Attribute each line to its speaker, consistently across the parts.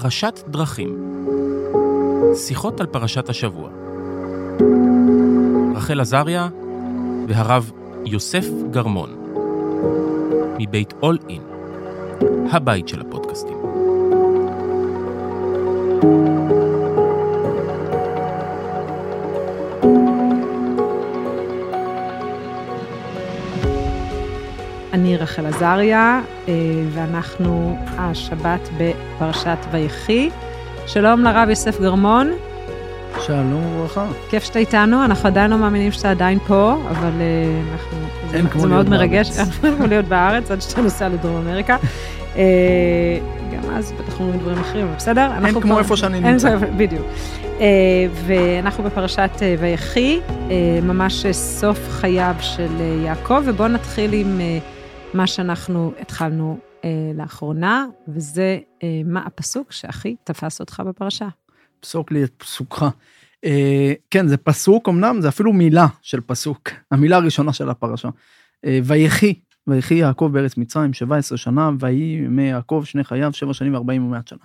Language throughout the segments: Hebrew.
Speaker 1: פרשת דרכים. שיחות על פרשת השבוע. רחל עזריה והרב יוסף גרמון. מבית אול אין, הבית של הפודקאסטים.
Speaker 2: אני רחל עזריה, אה, ואנחנו השבת בפרשת ויחי. שלום לרב יוסף גרמון.
Speaker 3: שלום וברכה.
Speaker 2: כיף שאתה איתנו, אנחנו עדיין לא מאמינים שאתה עדיין פה, אבל אה, אנחנו...
Speaker 3: אין
Speaker 2: זה,
Speaker 3: כמו
Speaker 2: זה
Speaker 3: להיות
Speaker 2: מאוד מרגש,
Speaker 3: בארץ.
Speaker 2: אין כמו להיות בארץ עד שאתה נוסע לדרום אמריקה. אה, גם אז בטח אומרים דברים אחרים, אבל בסדר.
Speaker 3: אין כמו איפה שאני נמצא.
Speaker 2: בדיוק. ואנחנו בפרשת ויחי, ממש סוף חייו של יעקב, ובואו נתחיל עם מה שאנחנו התחלנו אה, לאחרונה, וזה אה, מה הפסוק שהכי תפס אותך בפרשה.
Speaker 3: פסוק לי את פסוקך. אה, כן, זה פסוק, אמנם זה אפילו מילה של פסוק, המילה הראשונה של הפרשה. אה, ויחי, ויחי יעקב בארץ מצרים 17 שנה, ויהי ימי יעקב שני חייו, שבע שנים וארבעים ומאת שנה.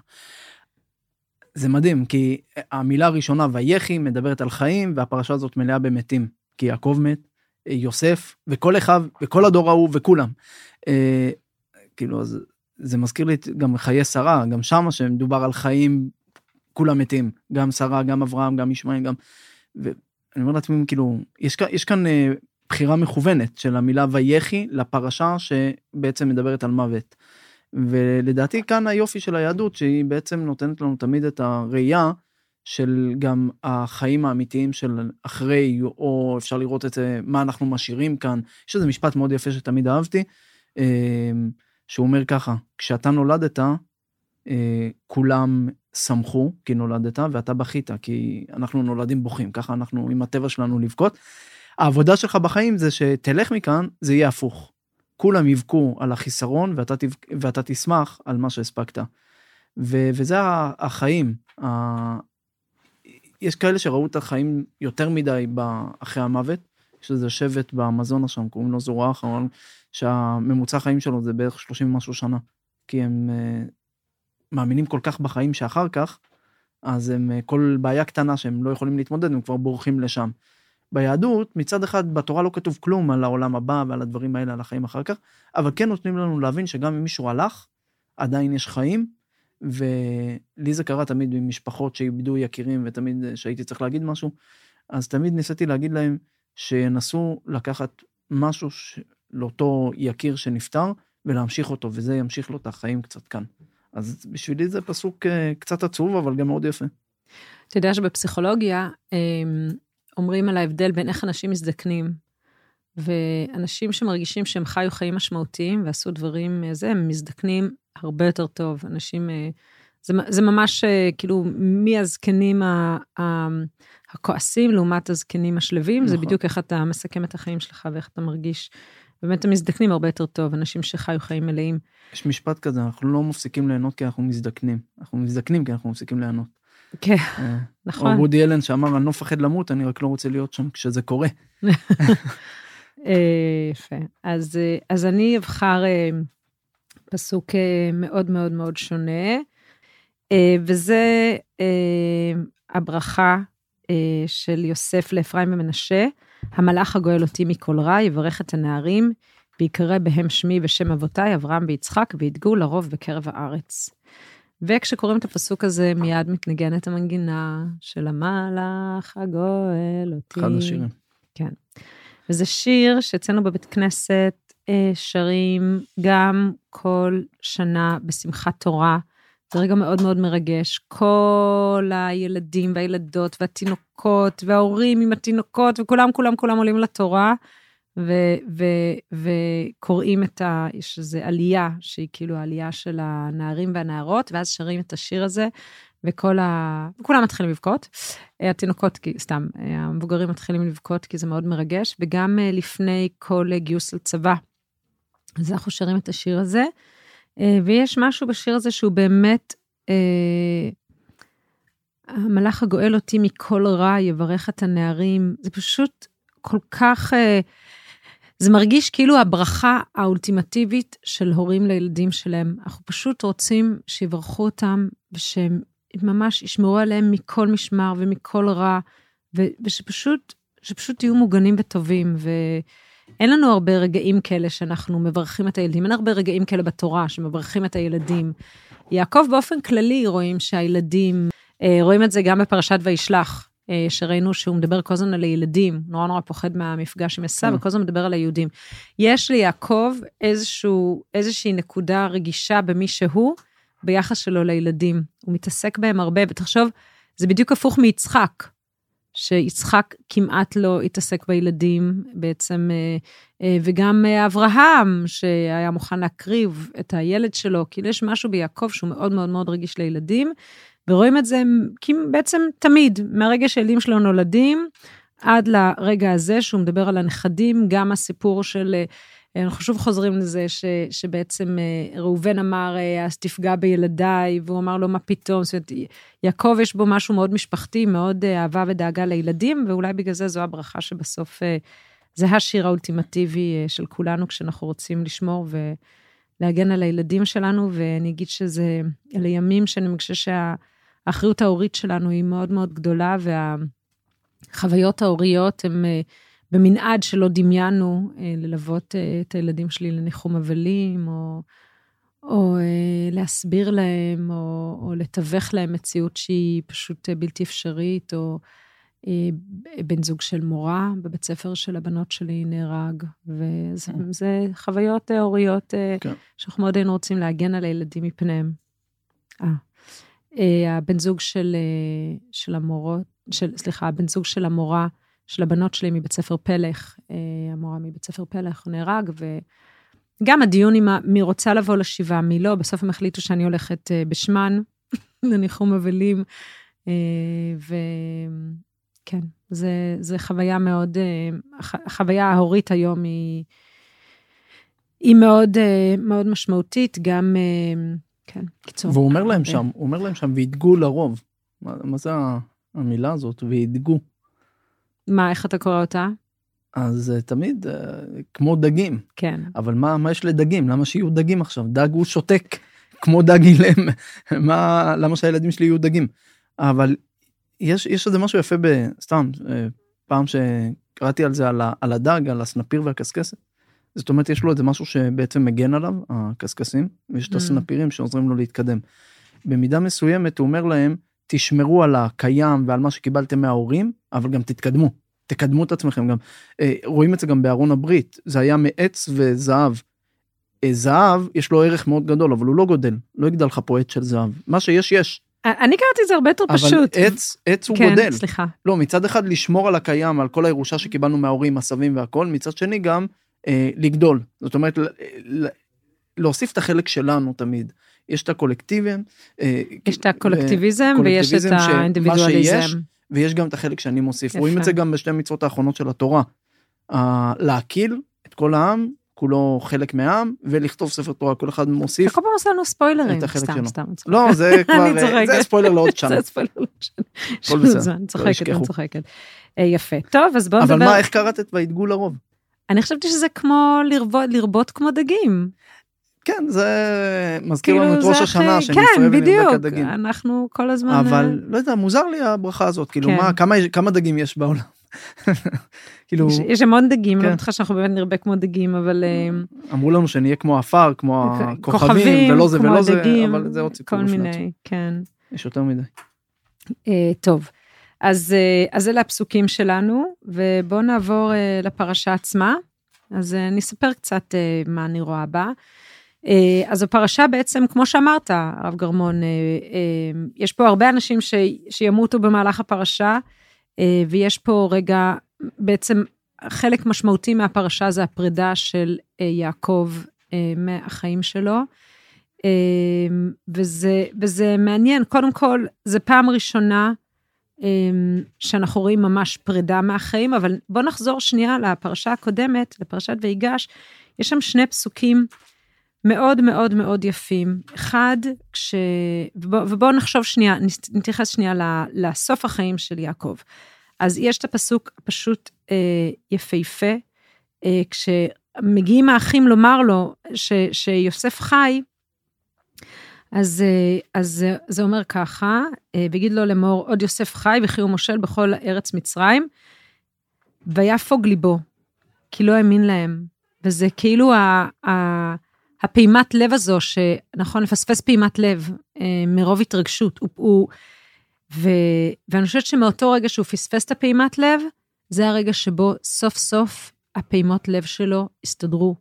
Speaker 3: זה מדהים, כי המילה הראשונה, ויחי, מדברת על חיים, והפרשה הזאת מלאה במתים. כי יעקב מת, יוסף, וכל אחיו, וכל הדור ההוא, וכולם. אה, כאילו, אז זה מזכיר לי גם חיי שרה, גם שמה שמדובר על חיים, כולם מתים, גם שרה, גם אברהם, גם ישמעאל, גם... ואני אומר לעצמי, כאילו, יש, יש כאן אה, בחירה מכוונת של המילה ויחי לפרשה שבעצם מדברת על מוות. ולדעתי כאן היופי של היהדות, שהיא בעצם נותנת לנו תמיד את הראייה של גם החיים האמיתיים של אחרי, או אפשר לראות את זה, מה אנחנו משאירים כאן. יש איזה משפט מאוד יפה שתמיד אהבתי, אה, שהוא אומר ככה, כשאתה נולדת, אה, כולם שמחו כי נולדת ואתה בכית כי אנחנו נולדים בוכים ככה אנחנו עם הטבע שלנו לבכות. העבודה שלך בחיים זה שתלך מכאן זה יהיה הפוך. כולם יבכו על החיסרון ואתה, תבכ... ואתה תשמח על מה שהספקת. ו... וזה החיים. יש כאלה שראו את החיים יותר מדי. אחרי המוות. יש איזה שבט באמזונה שם קוראים לו זורח אבל שהממוצע החיים שלו זה בערך 30 ומשהו שנה. כי הם אה, מאמינים כל כך בחיים שאחר כך, אז הם, אה, כל בעיה קטנה שהם לא יכולים להתמודד, הם כבר בורחים לשם. ביהדות, מצד אחד, בתורה לא כתוב כלום על העולם הבא ועל הדברים האלה, על החיים אחר כך, אבל כן נותנים לנו להבין שגם אם מישהו הלך, עדיין יש חיים, ולי זה קרה תמיד עם משפחות שאיבדו יקירים, ותמיד אה, שהייתי צריך להגיד משהו, אז תמיד ניסיתי להגיד להם שינסו לקחת משהו ש... לאותו יקיר שנפטר, ולהמשיך אותו, וזה ימשיך לו את החיים קצת כאן. אז בשבילי זה פסוק אה, קצת עצוב, אבל גם מאוד יפה.
Speaker 2: אתה יודע שבפסיכולוגיה אמ, אומרים על ההבדל בין איך אנשים מזדקנים, ואנשים שמרגישים שהם חיו חיים משמעותיים ועשו דברים, אה, זה, הם מזדקנים הרבה יותר טוב. אנשים, אה, זה, זה ממש אה, כאילו מהזקנים ה- ה- הכועסים לעומת הזקנים השלווים, זה
Speaker 3: נכון.
Speaker 2: בדיוק איך אתה מסכם את החיים שלך ואיך אתה מרגיש. באמת הם מזדקנים הרבה יותר טוב, אנשים שחיו חיים מלאים.
Speaker 3: יש משפט כזה, אנחנו לא מפסיקים ליהנות כי אנחנו מזדקנים. אנחנו מזדקנים כי אנחנו מפסיקים ליהנות.
Speaker 2: כן,
Speaker 3: אה,
Speaker 2: נכון.
Speaker 3: או וודי אלן שאמר, אני לא מפחד למות, אני רק לא רוצה להיות שם כשזה קורה.
Speaker 2: יפה. אז, אז אני אבחר פסוק אה, מאוד מאוד מאוד שונה, אה, וזה אה, הברכה של יוסף לאפרים ומנשה, המלאך הגואל אותי מכל רע, יברך את הנערים, ויקרא בהם שמי ושם אבותיי, אברהם ויצחק, וידגו לרוב בקרב הארץ. וכשקוראים את הפסוק הזה, מיד מתנגנת המנגינה של המלאך הגואל אותי.
Speaker 3: אחד השירים.
Speaker 2: וזה שיר שאצלנו בבית כנסת שרים גם כל שנה בשמחת תורה. זה רגע מאוד מאוד מרגש. כל הילדים והילדות והתינוקות וההורים עם התינוקות וכולם כולם כולם עולים לתורה ו- ו- וקוראים את ה... יש איזו עלייה שהיא כאילו העלייה של הנערים והנערות ואז שרים את השיר הזה וכל ה... כולם מתחילים לבכות. אה, התינוקות, סתם, אה, המבוגרים מתחילים לבכות כי זה מאוד מרגש, וגם אה, לפני כל אה, גיוס לצבא. אז אנחנו שרים את השיר הזה, אה, ויש משהו בשיר הזה שהוא באמת, אה, המלאך הגואל אותי מכל רע, יברך את הנערים, זה פשוט כל כך, אה, זה מרגיש כאילו הברכה האולטימטיבית של הורים לילדים שלהם. אנחנו פשוט רוצים שיברכו אותם, ושהם ממש ישמרו עליהם מכל משמר ומכל רע, ו- ושפשוט, שפשוט יהיו מוגנים וטובים. ואין לנו הרבה רגעים כאלה שאנחנו מברכים את הילדים, אין הרבה רגעים כאלה בתורה שמברכים את הילדים. יעקב באופן כללי רואים שהילדים, אה, רואים את זה גם בפרשת וישלח. אה, שראינו שהוא מדבר כל הזמן על הילדים, נורא נורא פוחד מהמפגש עם עשיו,
Speaker 3: כן.
Speaker 2: וכל הזמן מדבר על היהודים. יש ליעקב איזשהו, איזושהי נקודה רגישה במי שהוא, ביחס שלו לילדים. הוא מתעסק בהם הרבה, ותחשוב, זה בדיוק הפוך מיצחק, שיצחק כמעט לא התעסק בילדים בעצם, אה, אה, וגם אה, אברהם, שהיה מוכן להקריב את הילד שלו, כאילו יש משהו ביעקב שהוא מאוד מאוד מאוד רגיש לילדים, ורואים את זה בעצם תמיד, מהרגע שהילדים שלו נולדים, עד לרגע הזה שהוא מדבר על הנכדים, גם הסיפור של, אנחנו שוב חוזרים לזה, ש, שבעצם אה, ראובן אמר, אה, אז תפגע בילדיי, והוא אמר לו, מה פתאום? זאת אומרת, יעקב יש בו משהו מאוד משפחתי, מאוד אה, אהבה ודאגה לילדים, ואולי בגלל זה זו הברכה שבסוף, זה השיר האולטימטיבי של כולנו, כשאנחנו רוצים לשמור ולהגן על הילדים שלנו, ואני אגיד שזה, אלה ימים שאני מרגישה שהאחריות ההורית שלנו היא מאוד מאוד גדולה, והחוויות ההוריות הן במנעד שלא דמיינו אה, ללוות אה, את הילדים שלי לניחום אבלים, או, או אה, להסביר להם, או, או לתווך להם מציאות שהיא פשוט אה, בלתי אפשרית, או אה, בן זוג של מורה בבית ספר של הבנות שלי נהרג, וזה זה חוויות אה, הוריות אה,
Speaker 3: כן.
Speaker 2: שאנחנו מאוד היינו רוצים להגן על הילדים מפניהם. אה. אה, הבן זוג של, אה, של המורות, של, סליחה, הבן זוג של המורה, של הבנות שלי מבית ספר פלך, אה, המורה מבית ספר פלך, הוא נהרג, וגם הדיון עם מי רוצה לבוא לשבעה, מי לא, בסוף הם החליטו שאני הולכת אה, בשמן לניחום אבלים, אה, וכן, זה, זה חוויה מאוד, הח- החוויה ההורית היום היא, היא מאוד, מאוד משמעותית, גם, כן, קיצור.
Speaker 3: והוא אומר להם. שם, הוא אומר להם שם, וידגו לרוב. מה, מה זה המילה הזאת, וידגו?
Speaker 2: מה, איך אתה קורא אותה?
Speaker 3: אז אה, תמיד אה, כמו דגים,
Speaker 2: כן.
Speaker 3: אבל מה, מה יש לדגים? למה שיהיו דגים עכשיו? דג הוא שותק, כמו דג אילם, מה, למה שהילדים שלי יהיו דגים? אבל יש, יש איזה משהו יפה ב... סתם, אה, פעם שקראתי על זה, על, ה, על הדג, על הסנפיר והקשקשת. זאת אומרת, יש לו איזה משהו שבעצם מגן עליו, הקשקשים, ויש את
Speaker 2: Mm.
Speaker 3: הסנפירים שעוזרים לו להתקדם. במידה מסוימת הוא אומר להם, תשמרו על הקיים ועל מה שקיבלתם מההורים, אבל גם תתקדמו. תקדמו את עצמכם גם. אה, רואים את זה גם בארון הברית, זה היה מעץ וזהב. אה, זהב, יש לו ערך מאוד גדול, אבל הוא לא גודל, לא יגדל לך פה עץ של זהב. מה שיש, יש.
Speaker 2: אני קראתי את זה הרבה יותר
Speaker 3: אבל
Speaker 2: פשוט.
Speaker 3: עץ, עץ הוא
Speaker 2: כן,
Speaker 3: גודל.
Speaker 2: סליחה.
Speaker 3: לא, מצד אחד לשמור על הקיים, על כל הירושה שקיבלנו מההורים, הסבים והכל, מצד שני גם אה, לגדול. זאת אומרת, להוסיף את החלק שלנו תמיד. יש את הקולקטיבים. אה,
Speaker 2: יש את הקולקטיביזם ויש את האינדיבידואליזם.
Speaker 3: שיש, ויש גם את החלק שאני מוסיף.
Speaker 2: יפה.
Speaker 3: רואים את זה גם בשתי מצוות האחרונות של התורה. אה, להקיל את כל העם, כולו חלק מהעם, ולכתוב ספר תורה, כל אחד מוסיף.
Speaker 2: אתה כל פעם עושה לנו ספוילרים. סתם. סתם.
Speaker 3: לא, זה כבר, אה. זה ספוילר לעוד שנה.
Speaker 2: זה ספוילר לא משנה.
Speaker 3: הכל בסדר. לא
Speaker 2: צוחקת, אני. צוחקת. אה, יפה. טוב, אז בואו
Speaker 3: אבל
Speaker 2: נדבר.
Speaker 3: מה, איך קראת את וידגו לרוב?
Speaker 2: אני חשבתי שזה כמו לרבות כמו דגים.
Speaker 3: כן, זה מזכיר לנו את
Speaker 2: כאילו,
Speaker 3: ראש
Speaker 2: זה
Speaker 3: השנה,
Speaker 2: הכי-
Speaker 3: שנצרב
Speaker 2: כן, בדיוק.
Speaker 3: כדגים.
Speaker 2: אנחנו כל הזמן...
Speaker 3: אבל לא יודע, מוזר לי הברכה הזאת, כאילו
Speaker 2: כן.
Speaker 3: מה, כמה, כמה דגים יש בעולם? כאילו,
Speaker 2: יש- יש המון דגים, אני
Speaker 3: כן.
Speaker 2: לא בטוחה שאנחנו באמת נרבה כמו דגים, אבל... אה,
Speaker 3: אמרו לנו שנהיה כמו עפר, כמו
Speaker 2: כוכבים,
Speaker 3: הכוכבים, ולא זה ולא זה,
Speaker 2: הדגים,
Speaker 3: אבל זה עוד סיפור
Speaker 2: כל. מיני, כן.
Speaker 3: יש יותר מדי.
Speaker 2: אה, טוב, אז, אה, אז אלה הפסוקים שלנו, ובואו נעבור אה, לפרשה עצמה. אז אה, אני אספר קצת אה, מה אני רואה בה. אה, אז הפרשה בעצם, כמו שאמרת, הרב גרמון, אה, אה, יש פה הרבה אנשים ש, שימותו במהלך הפרשה, ויש פה רגע, בעצם חלק משמעותי מהפרשה זה הפרידה של יעקב מהחיים שלו. וזה, וזה מעניין, קודם כל, זה פעם ראשונה שאנחנו רואים ממש פרידה מהחיים, אבל בואו נחזור שנייה לפרשה הקודמת, לפרשת ויגש, יש שם שני פסוקים מאוד מאוד מאוד יפים. אחד, כש... ובואו ובוא נחשוב שנייה, נתייחס שנייה לסוף החיים של יעקב. אז יש את הפסוק הפשוט אה, יפהפה, אה, כשמגיעים האחים לומר לו ש, שיוסף חי, אז, אה, אז זה אומר ככה, אה, ויגיד לו לאמור, עוד יוסף חי וכי הוא מושל בכל ארץ מצרים, ויפוג ליבו, כי לא האמין להם. וזה כאילו ה, ה, הפעימת לב הזו, שנכון, לפספס פעימת לב אה, מרוב התרגשות. הוא, הוא, ו, ואני חושבת שמאותו רגע שהוא פספס את הפעימת לב, זה הרגע שבו סוף סוף הפעימות לב שלו הסתדרו.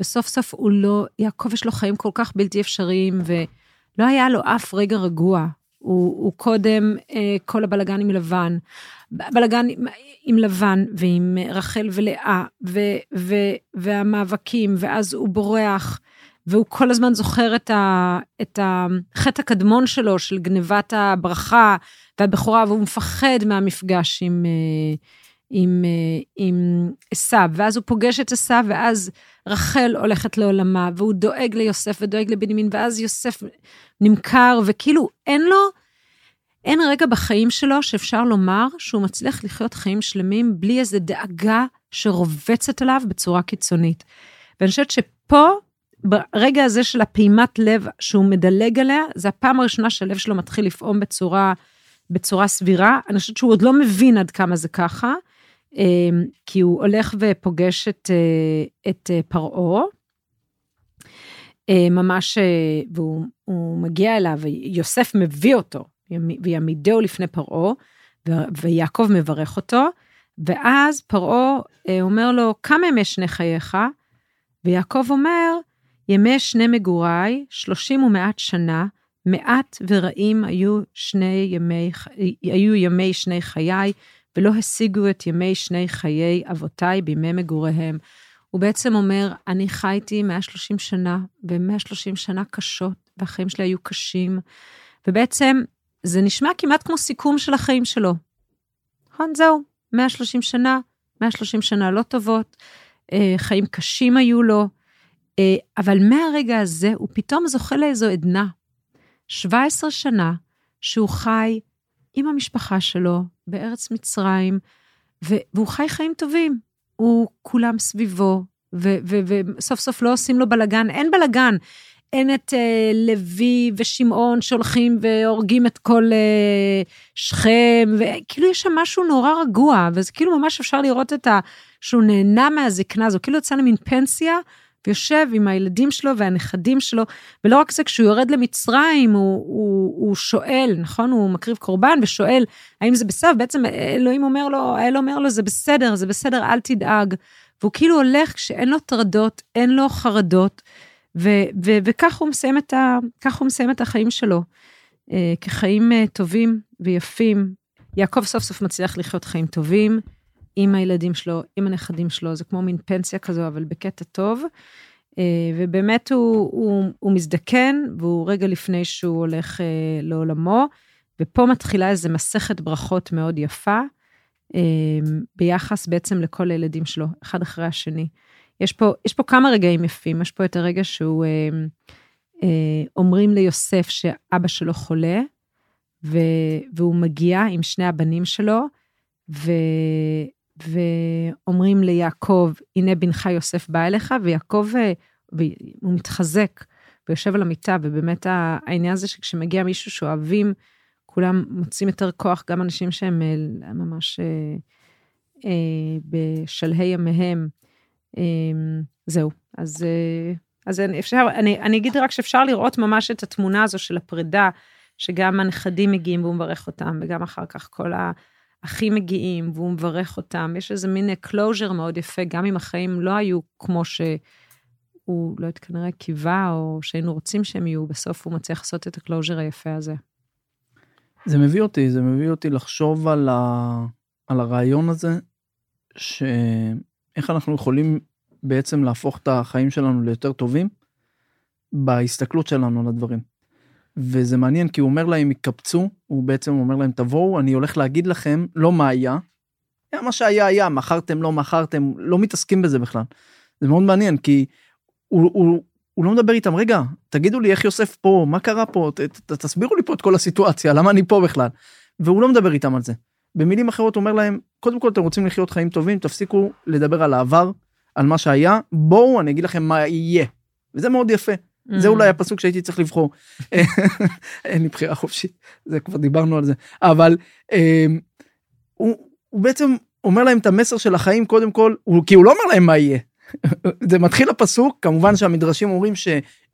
Speaker 2: וסוף סוף הוא לא, יעקב יש לו חיים כל כך בלתי אפשריים, ולא היה לו אף רגע רגוע. הוא, הוא קודם אה, כל הבלגן עם לבן, בלגן עם, עם לבן ועם רחל ולאה, ו, ו, והמאבקים, ואז הוא בורח, והוא כל הזמן זוכר את, ה, את החטא הקדמון שלו, של גנבת הברכה והבכורה, והוא מפחד מהמפגש עם, אה, עם, אה, עם עשיו, ואז הוא פוגש את עשיו, ואז רחל הולכת לעולמה, והוא דואג ליוסף ודואג לבנימין, ואז יוסף נמכר, וכאילו אין לו, אין רגע בחיים שלו שאפשר לומר שהוא מצליח לחיות חיים שלמים בלי איזו דאגה שרובצת עליו בצורה קיצונית. ואני חושבת שפה, ברגע הזה של הפעימת לב שהוא מדלג עליה, זה הפעם הראשונה שהלב שלו מתחיל לפעום בצורה, בצורה סבירה. אני חושבת שהוא עוד לא מבין עד כמה זה ככה, כי הוא הולך ופוגש את, אה, את אה, פרעה. אה, ממש, והוא מגיע אליו, ויוסף מביא אותו, ויעמידהו לפני פרעה, ויעקב מברך אותו, ואז פרעה אומר לו, כמה ימי שני חייך? ויעקב אומר, ימי שני מגוריי, שלושים ומעט שנה, מעט ורעים היו שני ימי, היו ימי שני חיי, ולא השיגו את ימי שני חיי אבותיי בימי מגוריהם. הוא בעצם אומר, אני חייתי 130 שנה, ו-130 שנה קשות, והחיים שלי היו קשים, ובעצם זה נשמע כמעט כמו סיכום של החיים שלו. נכון, זהו, 130 שנה, 130 שנה לא טובות, אה, חיים קשים היו לו, אה, אבל מהרגע הזה הוא פתאום זוכה לאיזו עדנה. 17 שנה שהוא חי עם המשפחה שלו בארץ מצרים, והוא חי חיים טובים. הוא כולם סביבו, וסוף סוף לא עושים לו בלגן, אין בלגן. אין את uh, לוי ושמעון שהולכים והורגים את כל uh, שכם, וכאילו יש שם משהו נורא רגוע, וזה כאילו ממש אפשר לראות את ה... שהוא נהנה מהזקנה הזו, כאילו יצא למין פנסיה, ויושב עם הילדים שלו והנכדים שלו, ולא רק זה, כשהוא יורד למצרים, הוא, הוא, הוא שואל, נכון? הוא מקריב קורבן ושואל, האם זה בסדר? בעצם אלוהים אומר לו, האל אומר לו, זה בסדר, זה בסדר, אל תדאג. והוא כאילו הולך כשאין לו טרדות, אין לו חרדות, וכך הוא מסיים ה, הוא מסיים את החיים שלו, אה, כחיים אה, טובים ויפים. יעקב סוף סוף מצליח לחיות חיים טובים, עם הילדים שלו, עם הנכדים שלו, זה כמו מין פנסיה כזו, אבל בקטע טוב. אה, ובאמת הוא, הוא, הוא מזדקן, והוא רגע לפני שהוא הולך אה, לעולמו, ופה מתחילה איזו מסכת ברכות מאוד יפה, אה, ביחס בעצם לכל הילדים שלו, אחד אחרי השני. יש פה, יש פה כמה רגעים יפים, יש פה את הרגע שהוא, אומרים ליוסף שאבא שלו חולה, והוא מגיע עם שני הבנים שלו, ו, ואומרים ליעקב, הנה בנך יוסף בא אליך, ויעקב, אה, הוא מתחזק ויושב על המיטה, ובאמת העניין הזה שכשמגיע מישהו שאוהבים, כולם מוצאים יותר כוח, גם אנשים שהם אה, ממש אה, אה, בשלהי ימיהם. אה, זהו, אז, אה, אז אפשר, אני, אני אגיד רק שאפשר לראות ממש את התמונה הזו של הפרידה, שגם הנכדים מגיעים והוא מברך אותם, וגם אחר כך כל ה... אחים מגיעים והוא מברך אותם, יש איזה מין closure מאוד יפה, גם אם החיים לא היו כמו שהוא, לא יודעת, כנראה קיווה, או שהיינו רוצים שהם יהיו, בסוף הוא מצליח לעשות את ה closure היפה הזה.
Speaker 3: זה מביא אותי, זה מביא אותי לחשוב על, ה... על הרעיון הזה, שאיך אנחנו יכולים בעצם להפוך את החיים שלנו ליותר טובים בהסתכלות שלנו על הדברים. וזה מעניין כי הוא אומר להם יקפצו, הוא בעצם אומר להם תבואו, אני הולך להגיד לכם לא מה היה, היה מה שהיה היה, מכרתם לא מכרתם, לא מתעסקים בזה בכלל. זה מאוד מעניין כי הוא, הוא, הוא לא מדבר איתם, רגע, תגידו לי איך יוסף פה, מה קרה פה, ת, ת, תסבירו לי פה את כל הסיטואציה, למה אני פה בכלל. והוא לא מדבר איתם על זה. במילים אחרות אומר להם, קודם כל אתם רוצים לחיות חיים טובים, תפסיקו לדבר על העבר, על מה שהיה, בואו אני אגיד לכם מה יהיה. וזה מאוד יפה.
Speaker 2: Mm.
Speaker 3: זה אולי הפסוק שהייתי צריך לבחור. אין לי בחירה חופשית, זה כבר דיברנו על זה. אבל אה, הוא, הוא בעצם אומר להם את המסר של החיים קודם כל, הוא, כי הוא לא אומר להם מה יהיה. זה מתחיל הפסוק, כמובן שהמדרשים אומרים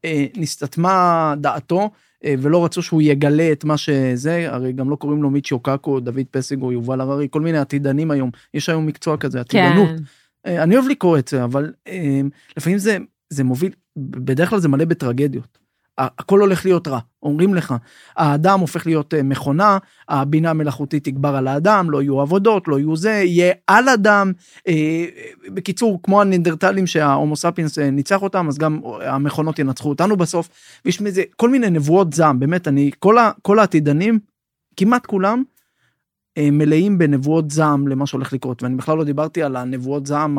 Speaker 3: שנסתתמה דעתו, אה, ולא רצו שהוא יגלה את מה שזה, הרי גם לא קוראים לו מיצ'יו קקו, דוד פסג או יובל הררי, כל מיני עתידנים היום, יש היום מקצוע כזה, עתידנות.
Speaker 2: כן.
Speaker 3: אה, אני אוהב לקרוא את זה, אבל אה, לפעמים זה, זה מוביל, בדרך כלל זה מלא בטרגדיות. הכל הולך להיות רע, אומרים לך, האדם הופך להיות אה, מכונה, הבינה המלאכותית תגבר על האדם, לא יהיו עבודות, לא יהיו זה, יהיה על אדם. אה, בקיצור, כמו הנינדרטלים שההומו ספיאנס אה, ניצח אותם, אז גם המכונות ינצחו אותנו בסוף. ויש מזה כל מיני נבואות זעם, באמת, אני, כל, ה, כל העתידנים, כמעט כולם, אה, מלאים בנבואות זעם למה שהולך לקרות, ואני בכלל לא דיברתי על הנבואות זעם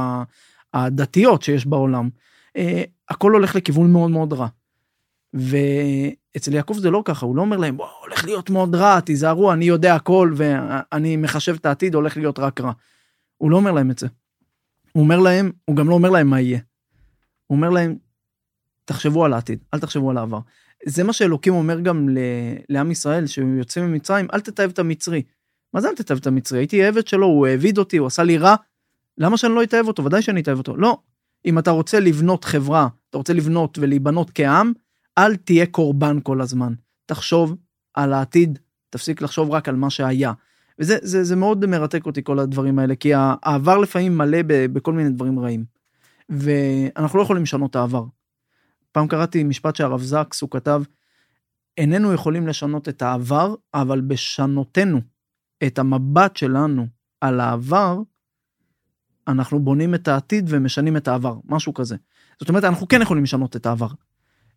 Speaker 3: הדתיות שיש בעולם. אה, הכל הולך לכיוון מאוד מאוד רע. ואצל יעקב זה לא ככה, הוא לא אומר להם, בוא, הולך להיות מאוד רע, תיזהרו, אני יודע הכל ואני מחשב את העתיד, הולך להיות רק רע. הוא לא אומר להם את זה. הוא אומר להם, הוא גם לא אומר להם מה יהיה. הוא אומר להם, תחשבו על העתיד, אל תחשבו על העבר. זה מה שאלוקים אומר גם לעם ישראל, שהוא יוצא ממצרים, אל תתעב את המצרי. מה זה אל תתעב את המצרי? הייתי עבד שלו, הוא העביד אותי, הוא עשה לי רע, למה שאני לא אתעב אותו? ודאי שאני אתעב אותו. לא. אם אתה רוצה לבנות חברה, אתה רוצה לבנות ולהיבנות כעם, אל תהיה קורבן כל הזמן. תחשוב על העתיד, תפסיק לחשוב רק על מה שהיה. וזה זה, זה מאוד מרתק אותי כל הדברים האלה, כי העבר לפעמים מלא ב, בכל מיני דברים רעים. ואנחנו לא יכולים לשנות את העבר. פעם קראתי משפט שהרב זקס, הוא כתב, איננו יכולים לשנות את העבר, אבל בשנותנו את המבט שלנו על העבר, אנחנו בונים את העתיד ומשנים את העבר, משהו כזה. זאת אומרת, אנחנו כן יכולים לשנות את העבר.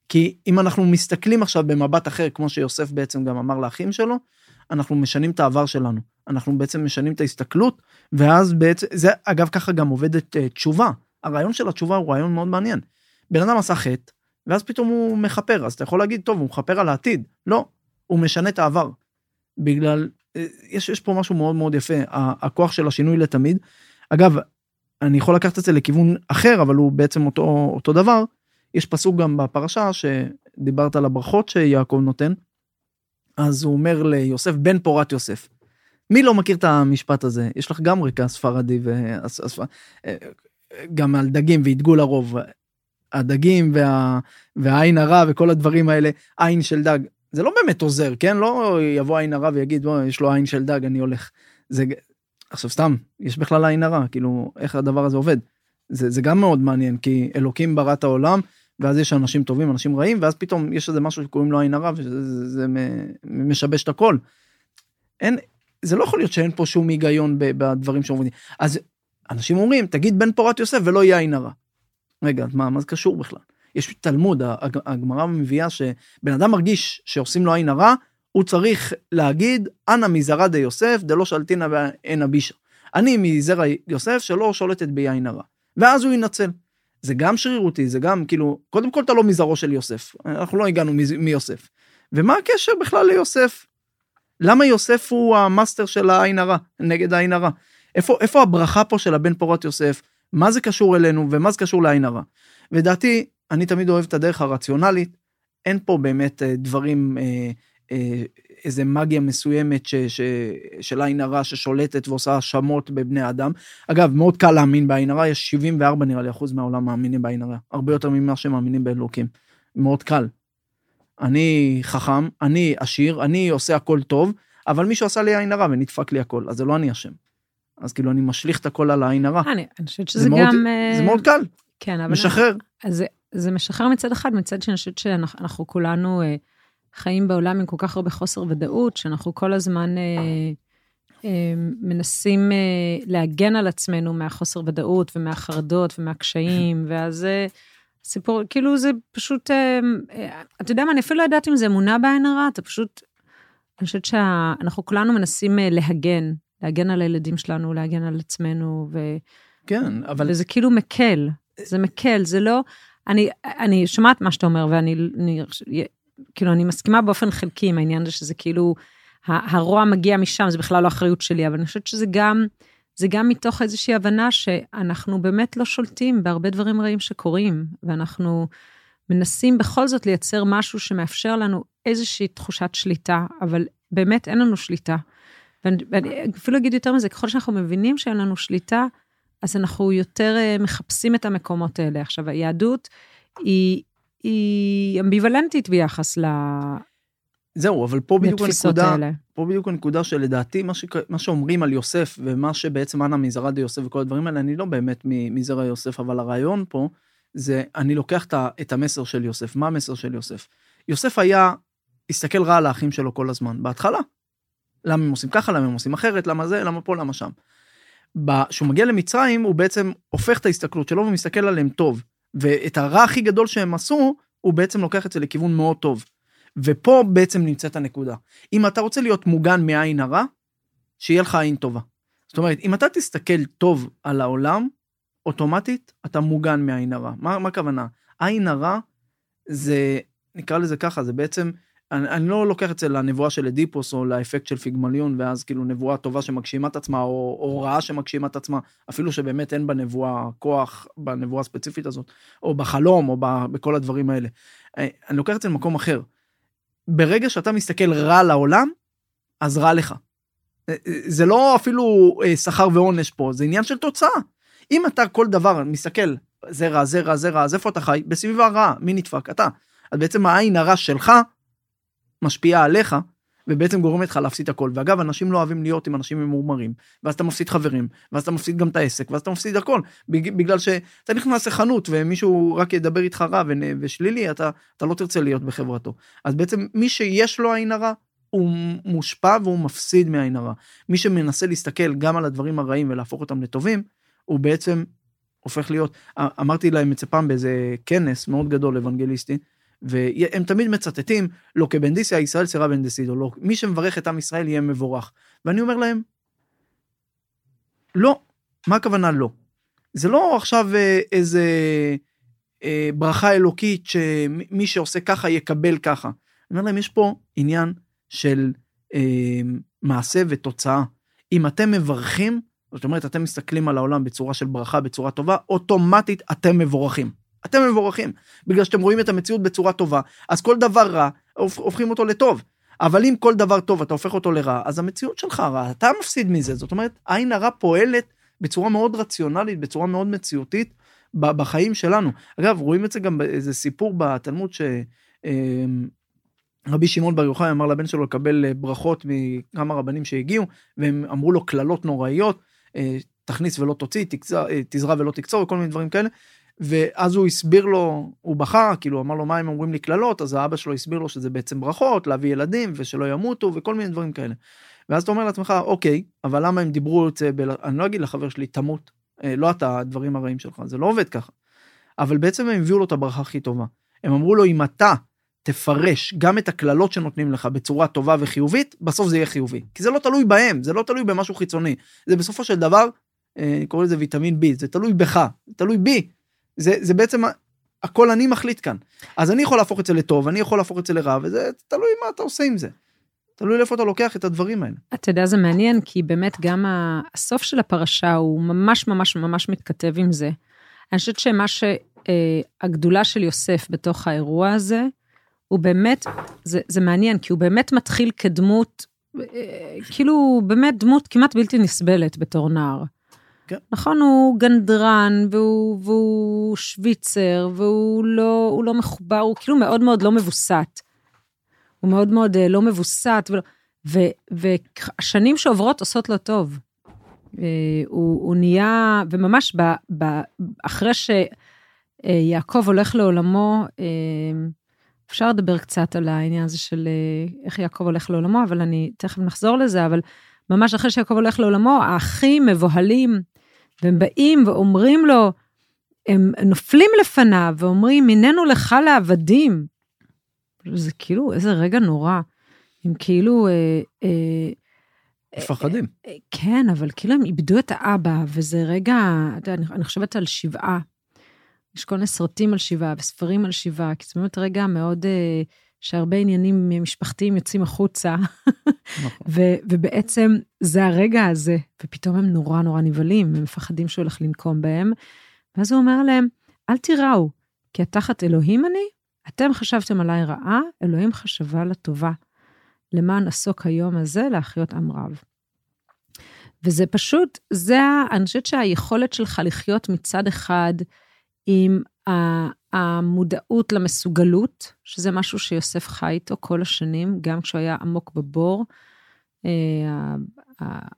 Speaker 3: כי אם אנחנו מסתכלים עכשיו במבט אחר, כמו שיוסף בעצם גם אמר לאחים שלו, אנחנו משנים את העבר שלנו. אנחנו בעצם משנים את ההסתכלות, ואז בעצם, זה אגב ככה גם עובדת uh, תשובה. הרעיון של התשובה הוא רעיון מאוד מעניין. בן אדם עשה חטא, ואז פתאום הוא מכפר, אז אתה יכול להגיד, טוב, הוא מכפר על העתיד. לא, הוא משנה את העבר. בגלל, אה, יש, יש פה משהו מאוד מאוד יפה, הכוח של השינוי לתמיד. אגב, אני יכול לקחת את זה לכיוון אחר, אבל הוא בעצם אותו, אותו דבר. יש פסוק גם בפרשה שדיברת על הברכות שיעקב נותן, אז הוא אומר ליוסף, בן פורת יוסף. מי לא מכיר את המשפט הזה? יש לך גם רקע ספרדי וגם על דגים ועידגו לרוב. הדגים וה... והעין הרע וכל הדברים האלה, עין של דג. זה לא באמת עוזר, כן? לא יבוא עין הרע ויגיד, בוא, יש לו עין של דג, אני הולך. זה... עכשיו סתם, יש בכלל עין הרע, כאילו, איך הדבר הזה עובד. זה, זה גם מאוד מעניין, כי אלוקים ברא את העולם, ואז יש אנשים טובים, אנשים רעים, ואז פתאום יש איזה משהו שקוראים לו עין הרע, וזה זה, זה משבש את הכל. אין, זה לא יכול להיות שאין פה שום היגיון בדברים שעובדים. אז אנשים אומרים, תגיד בן פורת יוסף ולא יהיה עין הרע. רגע, מה, מה זה קשור בכלל? יש תלמוד, הגמרא מביאה שבן אדם מרגיש שעושים לו עין הרע, הוא צריך להגיד, אנא מזרע די יוסף, דלא שלטינא ואין אבישא. אני מזרע יוסף שלא שולטת בי עין הרע. ואז הוא ינצל. זה גם שרירותי, זה גם כאילו, קודם כל אתה לא מזרעו של יוסף, אנחנו לא הגענו מיוסף. ומה הקשר בכלל ליוסף? למה יוסף הוא המאסטר של העין הרע, נגד העין הרע? איפה, איפה הברכה פה של הבן פורת יוסף? מה זה קשור אלינו ומה זה קשור לעין הרע? ודעתי, אני תמיד אוהב את הדרך הרציונלית, אין פה באמת דברים, אה, אה, איזה מגיה מסוימת ש, ש, של עין הרע ששולטת ועושה האשמות בבני אדם. אגב, מאוד קל להאמין בעין הרע, יש 74 נראה לי אחוז מהעולם מאמינים בעין הרע, הרבה יותר ממה שמאמינים באלוקים. מאוד קל. אני חכם, אני עשיר, אני עושה הכל טוב, אבל מישהו עשה לי עין הרע ונדפק לי הכל, אז זה לא אני אשם. אז כאילו אני משליך את הכל על העין הרע.
Speaker 2: אני, אני חושבת שזה מאוד, גם...
Speaker 3: זה מאוד קל.
Speaker 2: כן, אבל...
Speaker 3: משחרר.
Speaker 2: אז זה, זה משחרר מצד אחד, מצד שני, אני חושבת שאנחנו כולנו אה, חיים בעולם עם כל כך הרבה חוסר ודאות, שאנחנו כל הזמן אה, אה, מנסים אה, להגן על עצמנו מהחוסר ודאות ומהחרדות ומהקשיים, ואז אה, סיפור, כאילו זה פשוט, אה, אה, אתה יודע מה, אני אפילו לא יודעת אם זה אמונה בעין הרע, אתה פשוט, אני חושבת שאנחנו כולנו מנסים אה, להגן, להגן על הילדים שלנו, להגן על עצמנו, ו...
Speaker 3: כן, אבל...
Speaker 2: וזה כאילו מקל, זה מקל, זה לא... אני, אני שומעת מה שאתה אומר, ואני, אני, כאילו, אני מסכימה באופן חלקי עם העניין הזה שזה כאילו, הרוע מגיע משם, זה בכלל לא אחריות שלי, אבל אני חושבת שזה גם, זה גם מתוך איזושהי הבנה שאנחנו באמת לא שולטים בהרבה דברים רעים שקורים, ואנחנו מנסים בכל זאת לייצר משהו שמאפשר לנו איזושהי תחושת שליטה, אבל באמת אין לנו שליטה. ואני, אפילו אגיד יותר מזה, ככל שאנחנו מבינים שאין לנו שליטה, אז אנחנו יותר אה, מחפשים את המקומות האלה. עכשיו, היהדות היא, היא אמביוולנטית ביחס ל...
Speaker 3: זהו, אבל פה בדיוק הנקודה,
Speaker 2: האלה.
Speaker 3: פה בדיוק הנקודה שלדעתי מה, ש... מה שאומרים על יוסף ומה שבעצם אנא מזרע די יוסף וכל הדברים האלה, אני לא באמת מזרע יוסף, אבל הרעיון פה זה, אני לוקח את את המסר של יוסף. מה המסר של יוסף? יוסף היה, הסתכל רע על האחים שלו כל הזמן, בהתחלה. למה הם עושים ככה, למה הם עושים אחרת, למה זה, למה פה, למה שם. כשהוא מגיע למצרים, הוא בעצם הופך את ההסתכלות שלו ומסתכל עליהם טוב. ואת הרע הכי גדול שהם עשו, הוא בעצם לוקח את זה לכיוון מאוד טוב. ופה בעצם נמצאת הנקודה. אם אתה רוצה להיות מוגן מעין הרע, שיהיה לך עין טובה. זאת אומרת, אם אתה תסתכל טוב על העולם, אוטומטית אתה מוגן מעין הרע. מה, מה הכוונה? עין הרע זה, נקרא לזה ככה, זה בעצם, אני, אני לא לוקח את זה לנבואה של אדיפוס או לאפקט של פיגמליון, ואז כאילו נבואה טובה שמגשימה את עצמה, או, או רעה שמגשימה את עצמה, אפילו שבאמת אין בנבואה כוח, בנבואה הספציפית הזאת, או בחלום, או ב, בכל הדברים האלה. אה, אני לוקח את זה למקום אחר. ברגע שאתה מסתכל רע לעולם, אז רע לך. אה, אה, זה לא אפילו שכר ועונש פה, זה עניין של תוצאה. אם אתה כל דבר מסתכל, זה רע, זה רע, זה רע, אז איפה אתה חי? בסביבה רעה, מי נדפק? אתה. אז בעצם העין הרע שלך משפיעה עליך, ובעצם גורמת לך להפסיד הכל. ואגב, אנשים לא אוהבים להיות עם אנשים ממורמרים, ואז אתה מפסיד חברים, ואז אתה מפסיד גם את העסק, ואז אתה מפסיד הכל, בג- בגלל שאתה נכנס לחנות ומישהו רק ידבר איתך רע ושלילי, אתה, אתה לא תרצה להיות בחברתו. אז בעצם מי שיש לו עין הרע, הוא מושפע והוא מפסיד מהעין הרע. מי שמנסה להסתכל גם על הדברים הרעים ולהפוך אותם לטובים, הוא בעצם הופך להיות, אמרתי להם את זה פעם באיזה כנס מאוד גדול אוונגליסטי, והם תמיד מצטטים, לא כבנדיסיה, ישראל סירה בנדסידו, לא, מי שמברך את עם ישראל יהיה מבורך. ואני אומר להם, לא. מה הכוונה לא? זה לא עכשיו אה, איזה אה, ברכה אלוקית שמי שעושה ככה יקבל ככה. אני אומר להם, יש פה עניין של אה, מעשה ותוצאה. אם אתם מברכים, זאת אומרת, אתם מסתכלים על העולם בצורה של ברכה, בצורה טובה, אוטומטית אתם מבורכים. אתם מבורכים. בגלל שאתם רואים את המציאות בצורה טובה, אז כל דבר רע, הופ- הופכים אותו לטוב. אבל אם כל דבר טוב אתה הופך אותו לרע, אז המציאות שלך רע, אתה מפסיד מזה. זאת אומרת, עין הרע פועלת בצורה מאוד רציונלית, בצורה מאוד מציאותית בחיים שלנו. אגב, רואים את זה גם באיזה סיפור בתלמוד ש... אה, רבי שמעון בר יוחאי אמר לבן שלו לקבל אה, ברכות מכמה רבנים שהגיעו, והם אמרו לו קללות נוראיות, אה, תכניס ולא תוציא, אה, תזרע ולא תקצור, וכל מיני דברים כאלה. ואז הוא הסביר לו, הוא בכה, כאילו אמר לו מה הם אומרים לי קללות, אז האבא שלו הסביר לו שזה בעצם ברכות, להביא ילדים ושלא ימותו וכל מיני דברים כאלה. ואז אתה אומר לעצמך, אוקיי, אבל למה הם דיברו את זה, בל... אני לא אגיד לחבר שלי, תמות, אה, לא אתה, הדברים הרעים שלך, זה לא עובד ככה. אבל בעצם הם הביאו לו את הברכה הכי טובה. הם אמרו לו, אם אתה תפרש גם את הקללות שנותנים לך בצורה טובה וחיובית, בסוף זה יהיה חיובי. כי זה לא תלוי בהם, זה לא תלוי במשהו חיצוני. זה בסופו של דבר, אה, אני קורא לזה ויטמין B, זה תלוי בך, זה תלוי בי. זה, זה בעצם הכל אני מחליט כאן. אז אני יכול להפוך את זה לטוב, אני יכול להפוך את זה לרע, וזה תלוי מה אתה עושה עם זה. תלוי לאיפה אתה לוקח את הדברים האלה.
Speaker 2: אתה יודע, זה מעניין, כי באמת גם הסוף של הפרשה הוא ממש ממש ממש מתכתב עם זה. אני חושבת שמה ש... אה, של יוסף בתוך האירוע הזה, הוא באמת, זה, זה מעניין, כי הוא באמת מתחיל כדמות, אה, כאילו באמת דמות כמעט בלתי נסבלת בתור נער.
Speaker 3: כן.
Speaker 2: נכון, הוא גנדרן, והוא, והוא שוויצר, והוא לא, לא מחובר, הוא כאילו מאוד מאוד לא מבוסת. הוא מאוד מאוד אה, לא מבוסת, והשנים שעוברות עושות לו טוב. אה, הוא, הוא נהיה, וממש ב, ב, אחרי שיעקב הולך לעולמו, אה, אפשר לדבר קצת על העניין הזה של אה, איך יעקב הולך לעולמו, אבל אני תכף נחזור לזה, אבל ממש אחרי שיעקב הולך לעולמו, האחים מבוהלים, והם באים ואומרים לו, הם נופלים לפניו ואומרים, הננו לך לעבדים. זה כאילו, איזה רגע נורא. הם כאילו, אה, אה,
Speaker 3: מפחדים.
Speaker 2: אה, כן, אבל כאילו הם איבדו את האבא, וזה רגע, אתה יודע, אני, אני חושבת על שבעה. יש כל מיני סרטים על שבעה וספרים על שבעה, כי זה באמת רגע מאוד אה, שהרבה עניינים משפחתיים יוצאים החוצה,
Speaker 3: נכון.
Speaker 2: ו- ובעצם זה הרגע הזה, ופתאום הם נורא נורא נבהלים, הם מפחדים שהוא הולך לנקום בהם. ואז הוא אומר להם, אל תיראו, כי התחת אלוהים אני, אתם חשבתם עליי רעה, אלוהים חשבה לטובה. למען עסוק היום הזה להחיות עם רב. וזה פשוט, זה, אני חושבת שהיכולת שלך לחיות מצד אחד עם המודעות למסוגלות, שזה משהו שיוסף חי איתו כל השנים, גם כשהוא היה עמוק בבור. אה,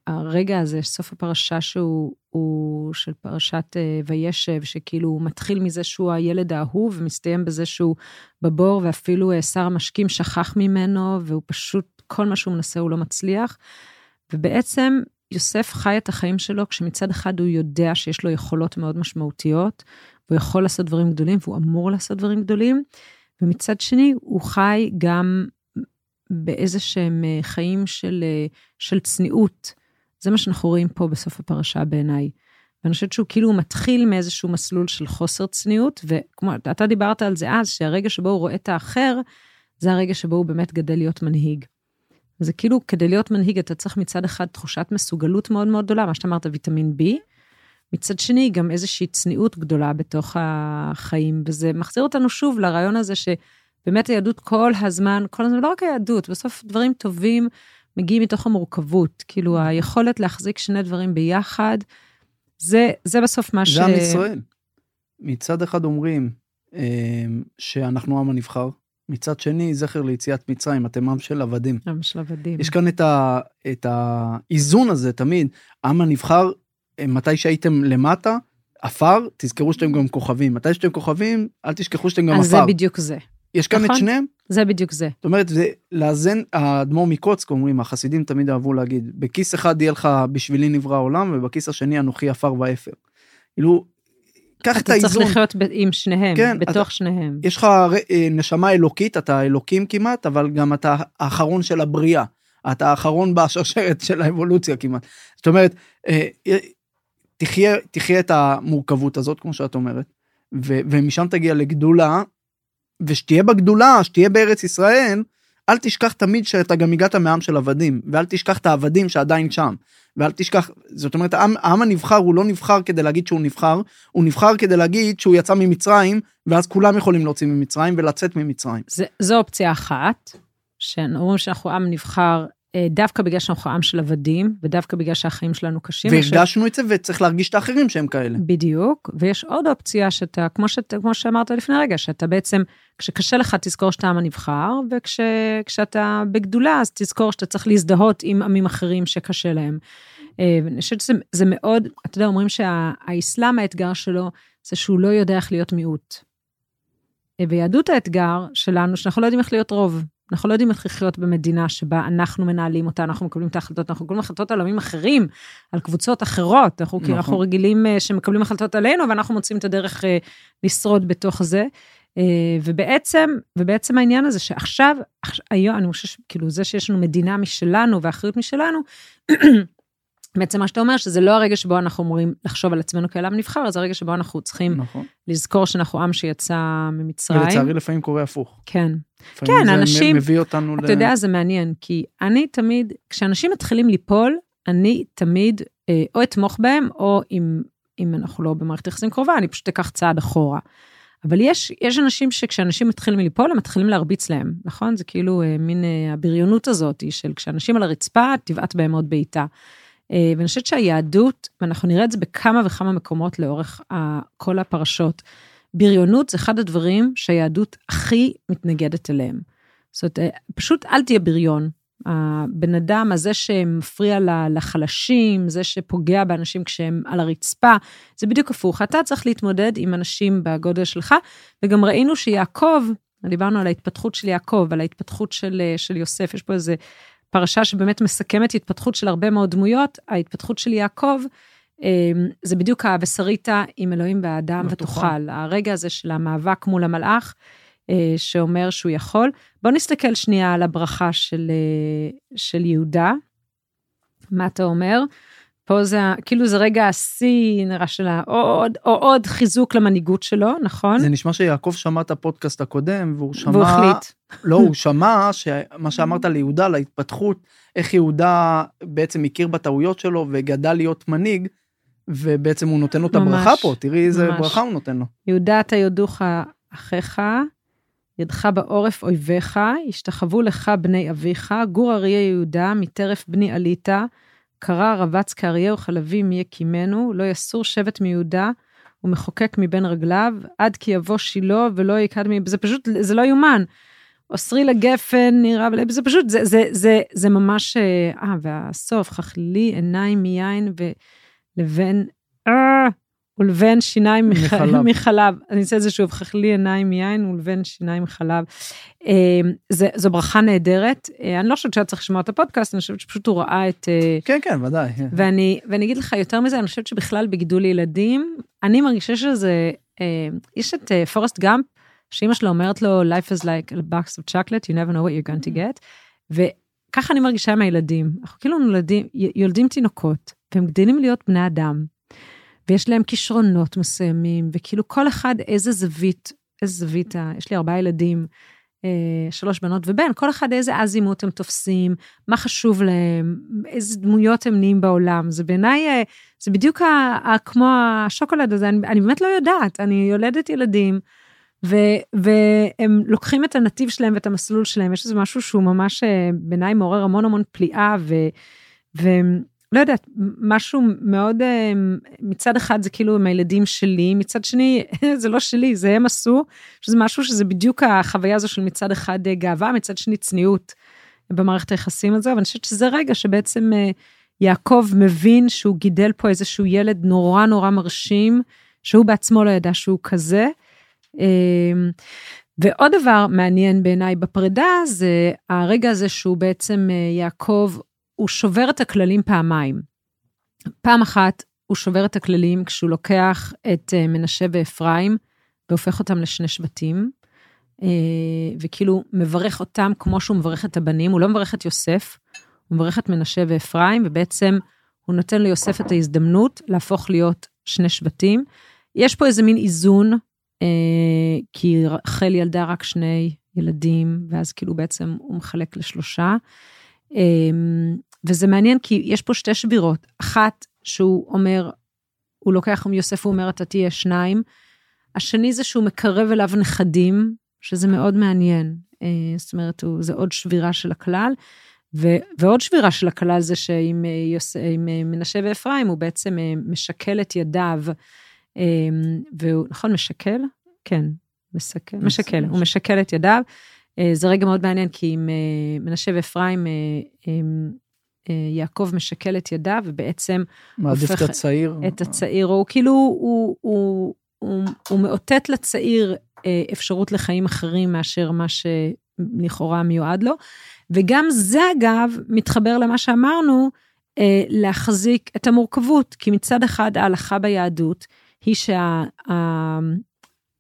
Speaker 2: הרגע הזה, סוף הפרשה שהוא הוא של פרשת אה, וישב, שכאילו הוא מתחיל מזה שהוא הילד האהוב ומסתיים בזה שהוא בבור, ואפילו אה, שר המשקים שכח ממנו, והוא פשוט, כל מה שהוא מנסה הוא לא מצליח. ובעצם יוסף חי את החיים שלו כשמצד אחד הוא יודע שיש לו יכולות מאוד משמעותיות, והוא יכול לעשות דברים גדולים והוא אמור לעשות דברים גדולים, ומצד שני הוא חי גם באיזה שהם אה, חיים של, אה, של צניעות. זה מה שאנחנו רואים פה בסוף הפרשה בעיניי. ואני חושבת שהוא כאילו מתחיל מאיזשהו מסלול של חוסר צניעות, וכמו אתה דיברת על זה אז, שהרגע שבו הוא רואה את האחר, זה הרגע שבו הוא באמת גדל להיות מנהיג. זה כאילו, כדי להיות מנהיג אתה צריך מצד אחד תחושת מסוגלות מאוד מאוד גדולה, מה שאתה אמרת, ויטמין B, מצד שני, גם איזושהי צניעות גדולה בתוך החיים, וזה מחזיר אותנו שוב לרעיון הזה שבאמת היהדות כל הזמן, כל הזמן, לא רק היהדות, בסוף דברים טובים מגיעים מתוך המורכבות, כאילו היכולת להחזיק שני דברים ביחד, זה, זה בסוף מה ש...
Speaker 3: זה עם ישראל. מצד אחד אומרים אה, שאנחנו העם הנבחר, מצד שני, זכר ליציאת מצרים, אתם עם של עבדים.
Speaker 2: עם של עבדים.
Speaker 3: יש כאן את, ה, את האיזון הזה תמיד, העם הנבחר, מתי שהייתם למטה, עפר, תזכרו שאתם גם כוכבים. מתי שאתם כוכבים, אל תשכחו שאתם גם
Speaker 2: אז זה
Speaker 3: עפר.
Speaker 2: בדיוק זה.
Speaker 3: יש כאן את
Speaker 2: נכון.
Speaker 3: שניהם?
Speaker 2: זה בדיוק זה.
Speaker 3: זאת אומרת, זה לאזן, האדמו"ר מקוצק אומרים, החסידים תמיד אהבו להגיד, בכיס אחד יהיה לך בשבילי נברא העולם, ובכיס השני אנוכי עפר ואפר. כאילו, קח את
Speaker 2: אתה צריך
Speaker 3: האיזון.
Speaker 2: לחיות ב- עם שניהם,
Speaker 3: כן,
Speaker 2: בתוך
Speaker 3: אתה-
Speaker 2: שניהם.
Speaker 3: יש לך אה, נשמה אלוקית, אתה אלוקים כמעט, אבל גם אתה האחרון של הבריאה. אתה האחרון בשרשרת של האבולוציה כמעט. זאת אומרת, אה, אה, תחיה, תחיה את המורכבות הזאת, כמו שאת אומרת, ו- ומשם תגיע לגדולה, ושתהיה בגדולה, שתהיה בארץ ישראל, אל תשכח תמיד שאתה גם הגעת מעם של עבדים, ואל תשכח את העבדים שעדיין שם. ואל תשכח, זאת אומרת, העם, העם הנבחר הוא לא נבחר כדי להגיד שהוא נבחר, הוא נבחר כדי להגיד שהוא יצא ממצרים, ואז כולם יכולים להוציא ממצרים ולצאת ממצרים.
Speaker 2: זה, זו אופציה אחת, שאומרים שאנחנו עם נבחר דווקא בגלל שאנחנו עם של עבדים, ודווקא בגלל שהחיים שלנו קשים.
Speaker 3: והרגשנו את זה וצריך להרגיש את האחרים שהם כאלה.
Speaker 2: בדיוק, ויש עוד אופציה שאתה, כמו, שאת, כמו שאמרת לפני רגע, שאתה בעצם, כשקשה לך תזכור שאתה עם הנבחר, וכשאתה בגדולה אז תזכור שאתה צריך להזדהות עם עמים אחרים שקשה להם. אה, ואני חושבת שזה זה מאוד, אתה יודע, אומרים שהאסלאם האתגר שלו זה שהוא לא יודע איך להיות מיעוט. אה, ויהדות האתגר שלנו, שאנחנו לא יודעים איך להיות רוב. אנחנו לא יודעים איך לחיות במדינה שבה אנחנו מנהלים אותה, אנחנו מקבלים את ההחלטות, אנחנו מקבלים החלטות על עמים אחרים, על קבוצות אחרות, אנחנו, נכון. אנחנו רגילים אה, שמקבלים החלטות עלינו, ואנחנו מוצאים את הדרך אה, לשרוד בתוך זה. אה, ובעצם, ובעצם העניין הזה שעכשיו, עכשיו, היום, אני חושבת, כאילו, זה שיש לנו מדינה משלנו ואחריות משלנו, בעצם מה שאתה אומר, שזה לא הרגע שבו אנחנו אמורים לחשוב על עצמנו כאל עם נבחר, זה הרגע שבו אנחנו צריכים
Speaker 3: נכון.
Speaker 2: לזכור שאנחנו עם שיצא ממצרים.
Speaker 3: ולצערי לפעמים קורה הפוך.
Speaker 2: כן. כן,
Speaker 3: זה
Speaker 2: אנשים-
Speaker 3: מביא אותנו
Speaker 2: אתה יודע, זה מעניין, כי אני תמיד, כשאנשים מתחילים ליפול, אני תמיד אה, או אתמוך בהם, או אם, אם אנחנו לא במערכת יחסים קרובה, אני פשוט אקח צעד אחורה. אבל יש, יש אנשים שכשאנשים מתחילים ליפול, הם מתחילים להרביץ להם, נכון? זה כאילו אה, מין אה, הבריונות הזאת, של כשאנשים על הרצפה, תבעט בהם עוד בעיטה. אה, ואני חושבת שהיהדות, ואנחנו נראה את זה בכמה וכמה מקומות לאורך כל הפרשות, בריונות זה אחד הדברים שהיהדות הכי מתנגדת אליהם. זאת אומרת, אה, פשוט אל תהיה בריון. הבן אדם הזה שמפריע לחלשים, זה שפוגע באנשים כשהם על הרצפה, זה בדיוק הפוך. אתה צריך להתמודד עם אנשים בגודל שלך, וגם ראינו שיעקב, דיברנו על ההתפתחות של יעקב, על ההתפתחות של, אה, של יוסף, יש פה איזה פרשה שבאמת מסכמת התפתחות של הרבה מאוד דמויות, ההתפתחות של יעקב, אה, זה בדיוק ה"וסרית עם אלוהים והאדם
Speaker 3: ותאכל".
Speaker 2: ותאכל", הרגע הזה של המאבק מול המלאך, אה, שאומר שהוא יכול. בוא נסתכל שנייה על הברכה של, אה, של יהודה, מה אתה אומר? פה זה, כאילו זה רגע השיא, נראה שלה, או עוד, או עוד חיזוק למנהיגות שלו, נכון?
Speaker 3: זה נשמע שיעקב שמע את הפודקאסט הקודם והוא שמע
Speaker 2: והוא החליט.
Speaker 3: לא הוא שמע שמה שאמרת ליהודה על ההתפתחות איך יהודה בעצם הכיר בטעויות שלו וגדל להיות מנהיג ובעצם הוא נותן לו את הברכה פה תראי איזה
Speaker 2: ממש.
Speaker 3: ברכה הוא נותן לו.
Speaker 2: יהודה אתה יודוך אחיך, ידך בעורף אויביך, ישתחוו לך בני אביך, גור אריה יהודה, מטרף בני עלית, קרא רבץ כאריה וכלבים יקימנו, לא יסור שבט מיהודה, ומחוקק מבין רגליו, עד כי יבוא שילה ולא יקד מ... זה פשוט, זה לא יאומן. אוסרי לגפן, נראה, זה פשוט, זה, זה, זה, זה ממש, אה, אה, והסוף, חכלילי עיניים מיין ולבן, אה, ולבן שיניים מח-
Speaker 3: מחלב.
Speaker 2: מחלב. אני אעשה את זה שוב, חכלילי עיניים מיין ולבן שיניים מחלב. אה, זה, זו ברכה נהדרת. אה, אני לא חושבת שהיה צריך לשמוע את הפודקאסט, אני חושבת שפשוט הוא ראה את... אה,
Speaker 3: כן כן ודאי.
Speaker 2: ואני, ואני אגיד לך יותר מזה, אני חושבת שבכלל בגידול ילדים, אני מרגישה שזה, אה, יש את אה, פורסט גאמפ, שאימא שלו אומרת לו, life is like a box of chocolate, you never know what you're going to get, וככה אני מרגישה עם הילדים. אנחנו כאילו נולדים, יולדים תינוקות, והם גדלים להיות בני אדם, ויש להם כישרונות מסוימים, וכאילו כל אחד איזה זווית, איזה זווית, יש לי ארבעה ילדים, אה, שלוש בנות ובן, כל אחד איזה אזימות הם תופסים, מה חשוב להם, איזה דמויות הם נהיים בעולם. זה בעיניי, אה, זה בדיוק ה, ה, כמו השוקולד הזה, אני, אני באמת לא יודעת, אני יולדת ילדים, ו, והם לוקחים את הנתיב שלהם ואת המסלול שלהם, יש איזה משהו שהוא ממש אה, בעיניי מעורר המון המון פליאה, ו... ולא יודעת, משהו מאוד, אה, מצד אחד זה כאילו עם הילדים שלי, מצד שני זה לא שלי, זה הם עשו, שזה משהו שזה בדיוק החוויה הזו של מצד אחד אה, גאווה, מצד שני צניעות במערכת היחסים הזו, ואני חושבת שזה רגע שבעצם אה, יעקב מבין שהוא גידל פה איזשהו ילד נורא נורא מרשים, שהוא בעצמו לא ידע שהוא כזה. ועוד דבר מעניין בעיניי בפרידה זה הרגע הזה שהוא בעצם יעקב, הוא שובר את הכללים פעמיים. פעם אחת הוא שובר את הכללים כשהוא לוקח את אה, מנשה ואפרים והופך אותם לשני שבטים, אה, וכאילו מברך אותם כמו שהוא מברך את הבנים, הוא לא מברך את יוסף, הוא מברך את מנשה ואפרים, ובעצם הוא נותן ליוסף את ההזדמנות להפוך להיות שני שבטים. יש פה איזה מין איזון, אה, כי רחל ילדה רק שני ילדים, ואז כאילו בעצם הוא מחלק לשלושה. וזה מעניין כי יש פה שתי שבירות, אחת שהוא אומר, הוא לוקח מיוסף, הוא אומר, אתה תהיה שניים. השני זה שהוא מקרב אליו נכדים, שזה מאוד מעניין. אה, זאת אומרת, הוא, זה עוד שבירה של הכלל. ו, ועוד שבירה של הכלל זה שעם אה, יוס, אה, מנשה ואפרים, הוא בעצם משקל את ידיו, והוא, נכון, משקל? כן, משקל, משקל, הוא משקל את ידיו. זה רגע מאוד מעניין, כי אה, מנשה ואפרים, יעקב משקל את ידיו, ובעצם
Speaker 3: מעדיף את הצעיר.
Speaker 2: את הצעיר, או כאילו הוא, הוא, הוא, הוא מאותת לצעיר אה, אפשרות לחיים אחרים מאשר מה שלכאורה מיועד לו. וגם זה אגב מתחבר למה שאמרנו, אה, להחזיק את המורכבות, כי מצד אחד ההלכה ביהדות היא